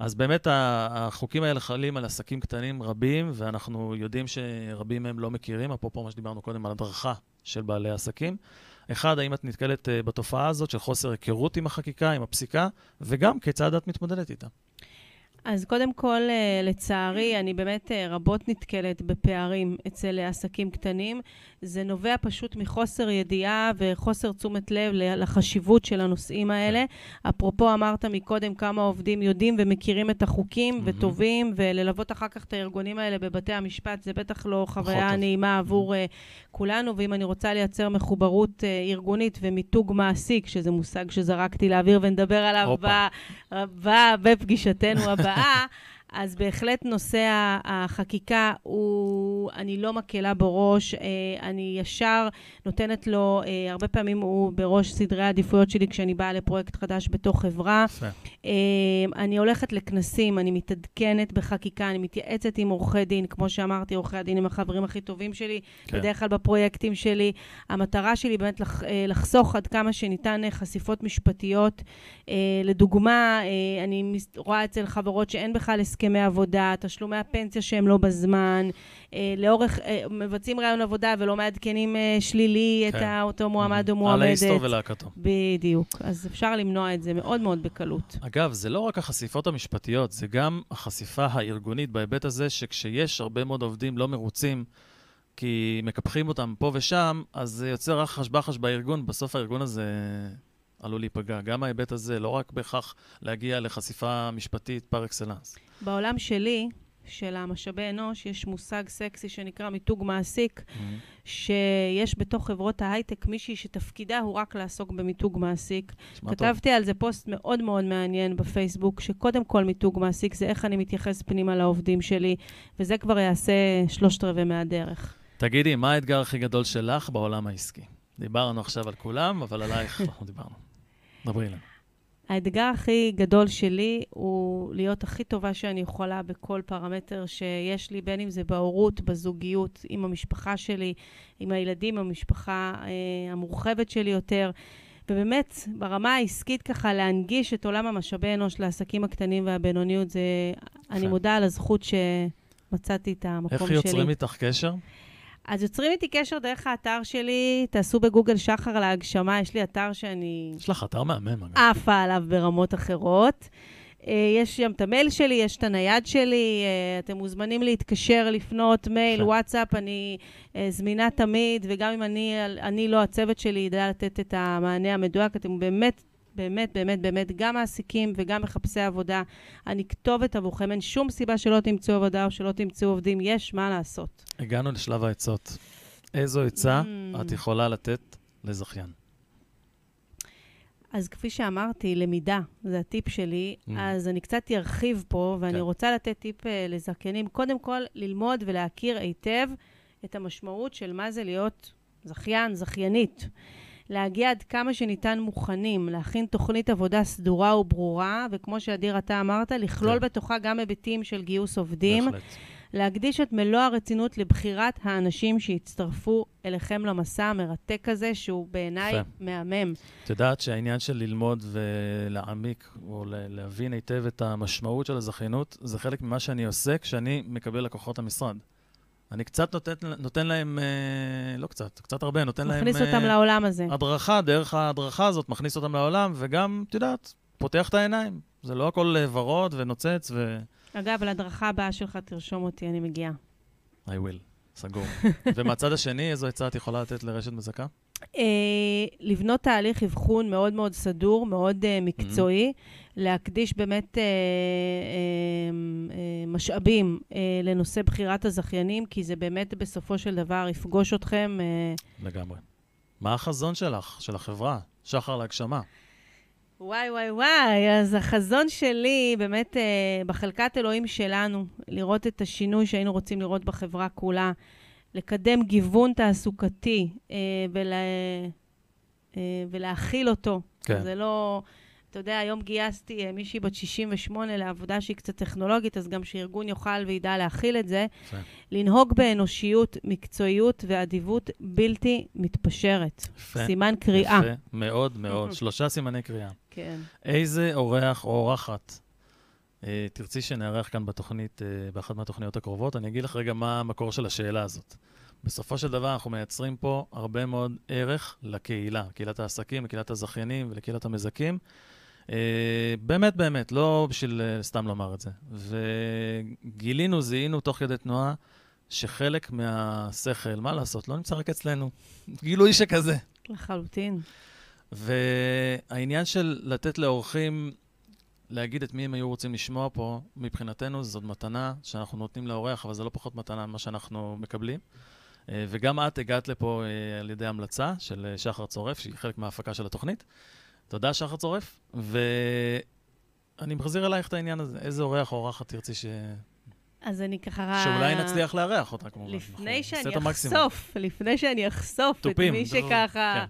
אז באמת החוקים האלה חלים על עסקים קטנים רבים, ואנחנו יודעים שרבים מהם לא מכירים, אפרופו מה שדיברנו קודם על הדרכה של בעלי עסקים. אחד, האם את נתקלת אה, בתופעה הזאת של חוסר היכרות עם החקיקה, עם הפסיקה, וגם כיצד את מתמודדת איתה? אז קודם כל, אה, לצערי, אני באמת אה, רבות נתקלת בפערים אצל עסקים קטנים. זה נובע פשוט מחוסר ידיעה וחוסר תשומת לב לחשיבות של הנושאים האלה. אפרופו, אמרת מקודם כמה עובדים יודעים ומכירים את החוקים mm-hmm. וטובים, וללוות אחר כך את הארגונים האלה בבתי המשפט, זה בטח לא חוויה נעימה עבור mm-hmm. כולנו. ואם אני רוצה לייצר מחוברות uh, ארגונית ומיתוג מעסיק, שזה מושג שזרקתי לאוויר ונדבר עליו בפגישתנו הבאה, 啊。אז בהחלט נושא החקיקה הוא, אני לא מקלה בו ראש, אה, אני ישר נותנת לו, אה, הרבה פעמים הוא בראש סדרי העדיפויות שלי כשאני באה לפרויקט חדש בתוך חברה. אה, אני הולכת לכנסים, אני מתעדכנת בחקיקה, אני מתייעצת עם עורכי דין, כמו שאמרתי, עורכי הדין הם החברים הכי טובים שלי, כן. בדרך כלל בפרויקטים שלי. המטרה שלי באמת לח, לחסוך עד כמה שניתן חשיפות משפטיות. לדוגמה, אני רואה אצל חברות שאין בכלל הסכמי עבודה, תשלומי הפנסיה שהם לא בזמן, אה, לאורך, אה, מבצעים רעיון עבודה ולא מעדכנים אה, שלילי כן. את אותו מועמד mm-hmm. או מועמדת. על ההיסטור ולהקתו. בדיוק. אז אפשר למנוע את זה מאוד מאוד בקלות. אגב, זה לא רק החשיפות המשפטיות, זה גם החשיפה הארגונית בהיבט הזה שכשיש הרבה מאוד עובדים לא מרוצים, כי מקפחים אותם פה ושם, אז זה יוצר רחש בחש בארגון, בסוף הארגון הזה עלול להיפגע. גם ההיבט הזה, לא רק בהכרח להגיע לחשיפה משפטית פר אקסלנס. בעולם שלי, של המשאבי אנוש, יש מושג סקסי שנקרא מיתוג מעסיק, mm-hmm. שיש בתוך חברות ההייטק מישהי שתפקידה הוא רק לעסוק במיתוג מעסיק. כתבתי טוב. על זה פוסט מאוד מאוד מעניין בפייסבוק, שקודם כל מיתוג מעסיק זה איך אני מתייחס פנימה לעובדים שלי, וזה כבר יעשה שלושת רבעי מהדרך. תגידי, מה האתגר הכי גדול שלך בעולם העסקי? דיברנו עכשיו על כולם, אבל עלייך אנחנו דיברנו. דברי אלינו. האתגר הכי גדול שלי הוא להיות הכי טובה שאני יכולה בכל פרמטר שיש לי, בין אם זה בהורות, בזוגיות, עם המשפחה שלי, עם הילדים, המשפחה אה, המורחבת שלי יותר. ובאמת, ברמה העסקית ככה, להנגיש את עולם המשאבי אנוש לעסקים הקטנים והבינוניות, זה... אני מודה על הזכות שמצאתי את המקום איך שלי. איך יוצרים איתך קשר? אז יוצרים איתי קשר דרך האתר שלי, תעשו בגוגל שחר להגשמה, יש לי אתר שאני... יש לך אתר מהמם, אגב. עפה עליו ברמות אחרות. אה, יש שם את המייל שלי, יש את הנייד שלי, אה, אתם מוזמנים להתקשר, לפנות, מייל, וואטסאפ, אני אה, זמינה תמיד, וגם אם אני, אני לא, הצוות שלי ידע לתת את המענה המדויק, אתם באמת באמת, באמת, באמת, גם מעסיקים וגם מחפשי עבודה. אני כתובת עבורכם, אין שום סיבה שלא תמצאו עבודה או שלא תמצאו עובדים, יש מה לעשות. הגענו לשלב העצות. איזו עצה mm. את יכולה לתת לזכיין? אז כפי שאמרתי, למידה, זה הטיפ שלי, mm. אז אני קצת ארחיב פה, ואני כן. רוצה לתת טיפ uh, לזכיינים. קודם כל, ללמוד ולהכיר היטב את המשמעות של מה זה להיות זכיין, זכיינית. להגיע עד כמה שניתן מוכנים, להכין תוכנית עבודה סדורה וברורה, וכמו שאדיר אתה אמרת, לכלול כן. בתוכה גם היבטים של גיוס עובדים. בהחלט. להקדיש את מלוא הרצינות לבחירת האנשים שיצטרפו אליכם למסע המרתק הזה, שהוא בעיניי מהמם. את יודעת שהעניין של ללמוד ולהעמיק, או להבין היטב את המשמעות של הזכיינות, זה חלק ממה שאני עושה כשאני מקבל לקוחות המשרד. אני קצת נותן, נותן להם, אה, לא קצת, קצת הרבה, נותן מכניס להם... מכניס אותם אה, לעולם הזה. הדרכה, דרך ההדרכה הזאת, מכניס אותם לעולם, וגם, את יודעת, פותח את העיניים. זה לא הכל אה, ורוד ונוצץ ו... אגב, להדרכה הבאה שלך, תרשום אותי, אני מגיעה. I will, סגור. ומהצד השני, איזו עצה את יכולה לתת לרשת מזכה? אה, לבנות תהליך אבחון מאוד מאוד סדור, מאוד אה, מקצועי, mm-hmm. להקדיש באמת אה, משאבים לנושא בחירת הזכיינים, כי זה באמת בסופו של דבר יפגוש אתכם. לגמרי. מה החזון שלך, של החברה? שחר להגשמה. וואי, וואי, וואי, אז החזון שלי, באמת, בחלקת אלוהים שלנו, לראות את השינוי שהיינו רוצים לראות בחברה כולה. לקדם גיוון תעסוקתי אה, ולה, אה, ולהכיל אותו. כן. זה לא... אתה יודע, היום גייסתי אה, מישהי בת 68 לעבודה שהיא קצת טכנולוגית, אז גם שארגון יוכל וידע להכיל את זה. כן. לנהוג באנושיות, מקצועיות ואדיבות בלתי מתפשרת. יפה. סימן קריאה. יפה, מאוד מאוד. שלושה סימני קריאה. כן. איזה אורח או אורחת אה, תרצי שנארח כאן בתוכנית, אה, באחת מהתוכניות הקרובות. אני אגיד לך רגע מה המקור של השאלה הזאת. בסופו של דבר אנחנו מייצרים פה הרבה מאוד ערך לקהילה, לקהילת העסקים, לקהילת הזכיינים ולקהילת המזכים. אה, באמת, באמת, לא בשביל סתם לומר את זה. וגילינו, זיהינו תוך כדי תנועה, שחלק מהשכל, מה לעשות, לא נמצא רק אצלנו. גילוי שכזה. לחלוטין. והעניין של לתת לאורחים להגיד את מי הם היו רוצים לשמוע פה, מבחינתנו זאת מתנה שאנחנו נותנים לאורח, אבל זה לא פחות מתנה ממה שאנחנו מקבלים. אה, וגם את הגעת לפה אה, על ידי המלצה של אה, שחר צורף, שהיא חלק מההפקה של התוכנית. תודה, שחר צורף. ואני מחזיר אלייך את העניין הזה. איזה אורח או אורחת תרצי ש... אז אני ככה... שאולי נצליח לארח אותה, כמובן. לפני שאני אחשוף, לפני שאני אחשוף את מי שככה... כן.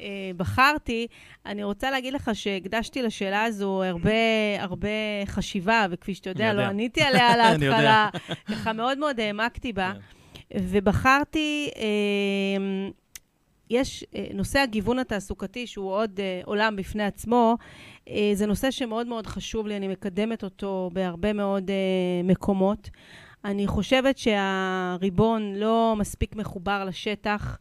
אה, בחרתי, אני רוצה להגיד לך שהקדשתי לשאלה הזו הרבה, הרבה חשיבה, וכפי שאתה יודע. לא עניתי עליה להתחלה, ככה מאוד מאוד העמקתי בה, כן. ובחרתי... אה, יש אה, נושא הגיוון התעסוקתי, שהוא עוד אה, עולם בפני עצמו, אה, זה נושא שמאוד מאוד חשוב לי, אני מקדמת אותו בהרבה מאוד מקומות. אני חושבת שהריבון לא מספיק מחובר לשטח.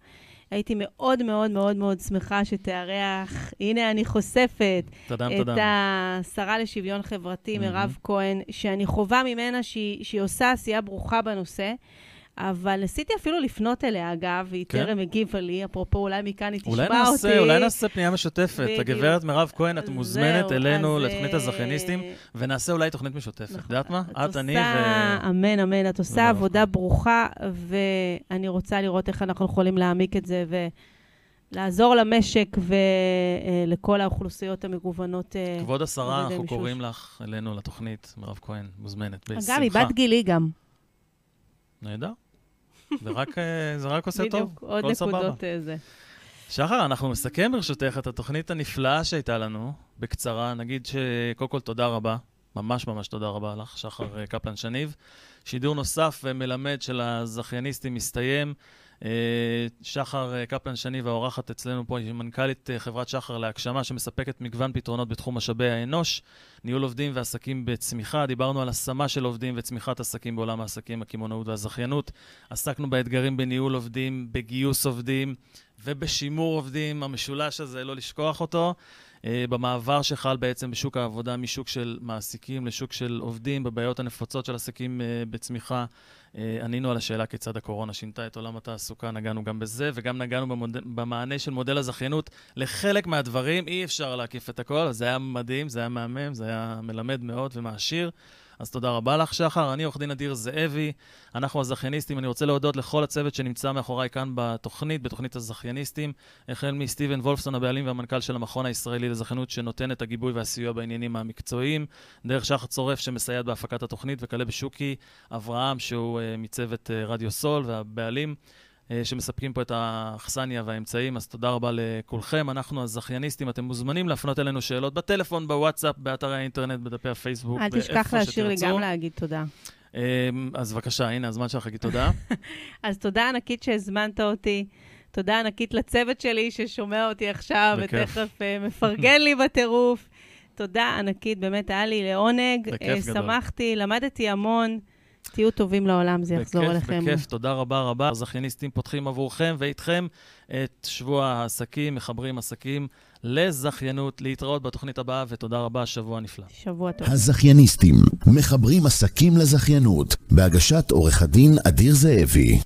הייתי מאוד מאוד מאוד מאוד שמחה שתארח, הנה אני חושפת, תדם, את תדם. השרה לשוויון חברתי, mm-hmm. מירב כהן, שאני חווה ממנה שהיא, שהיא עושה עשייה ברוכה בנושא. אבל ניסיתי אפילו לפנות אליה, אגב, והיא כן? טרם הגיבה לי, אפרופו, אולי מכאן היא אולי תשמע נעשה, אותי. אולי נעשה פנייה משותפת. בדיוק. הגברת מירב כהן, את מוזמנת זהו, אלינו אז, לתוכנית אה, הזכייניסטים, ונעשה אולי תוכנית משותפת. את נכון. יודעת מה? את, אני עושה, ו... אמן, אמן, את עושה עבודה ברוכה, ואני רוצה לראות איך אנחנו יכולים להעמיק את זה ולעזור למשק ולכל האוכלוסיות המגוונות. אה, כבוד השרה, אנחנו מישוש. קוראים לך אלינו לתוכנית, מירב כהן, מוזמנת, בשמחה. אגב, היא בת גילי גם. נהדר. זה רק, אה, זה רק עושה טוב, בדיוק, עוד הכל סבבה. נקודות אה, זה. שחר, אנחנו נסכם ברשותך את התוכנית הנפלאה שהייתה לנו, בקצרה. נגיד שקודם כל תודה רבה, ממש ממש תודה רבה לך, שחר אה, קפלן שניב. שידור נוסף ומלמד של הזכייניסטים מסתיים. אה, שחר אה, קפלן שניב, האורחת אצלנו פה, היא מנכ"לית אה, חברת שחר להגשמה, שמספקת מגוון פתרונות בתחום משאבי האנוש, ניהול עובדים ועסקים בצמיחה. דיברנו על השמה של עובדים וצמיחת עסקים בעולם העסקים, הקמעונאות והזכיינות. עסקנו באתגרים בניהול עובדים, בגיוס עובדים ובשימור עובדים, המשולש הזה, לא לשכוח אותו. Uh, במעבר שחל בעצם בשוק העבודה משוק של מעסיקים לשוק של עובדים, בבעיות הנפוצות של עסקים uh, בצמיחה. Uh, ענינו על השאלה כיצד הקורונה שינתה את עולם התעסוקה, נגענו גם בזה, וגם נגענו במוד... במענה של מודל הזכיינות לחלק מהדברים. אי אפשר להקיף את הכל, זה היה מדהים, זה היה מהמם, זה היה מלמד מאוד ומעשיר. אז תודה רבה לך, שחר. אני עורך דין אדיר זאבי, אנחנו הזכייניסטים. אני רוצה להודות לכל הצוות שנמצא מאחוריי כאן בתוכנית, בתוכנית הזכייניסטים, החל מסטיבן וולפסון, הבעלים והמנכ"ל של המכון הישראלי לזכיינות, שנותן את הגיבוי והסיוע בעניינים המקצועיים, דרך שחר צורף, שמסייעת בהפקת התוכנית, וכלה בשוקי אברהם, שהוא uh, מצוות uh, רדיו סול, והבעלים. אה, שמספקים פה את האכסניה והאמצעים, אז תודה רבה לכולכם. אנחנו הזכייניסטים, אתם מוזמנים להפנות אלינו שאלות בטלפון, בוואטסאפ, באתרי האינטרנט, בדפי הפייסבוק, אל תשכח להשאיר לי גם להגיד תודה. אה, אז בבקשה, הנה הזמן שלך להגיד תודה. אז תודה ענקית שהזמנת אותי. תודה ענקית לצוות שלי ששומע אותי עכשיו. ותכף אה, מפרגן לי בטירוף. תודה ענקית, באמת היה לי לעונג. בכיף אה, גדול. שמחתי, למדתי המון. תהיו טובים לעולם, זה יחזור בכיף, אליכם. בכיף, תודה רבה רבה. הזכייניסטים פותחים עבורכם ואיתכם את שבוע העסקים, מחברים עסקים לזכיינות, להתראות בתוכנית הבאה, ותודה רבה, שבוע נפלא. שבוע טוב. הזכייניסטים, מחברים עסקים לזכיינות, בהגשת עורך הדין אדיר זאבי.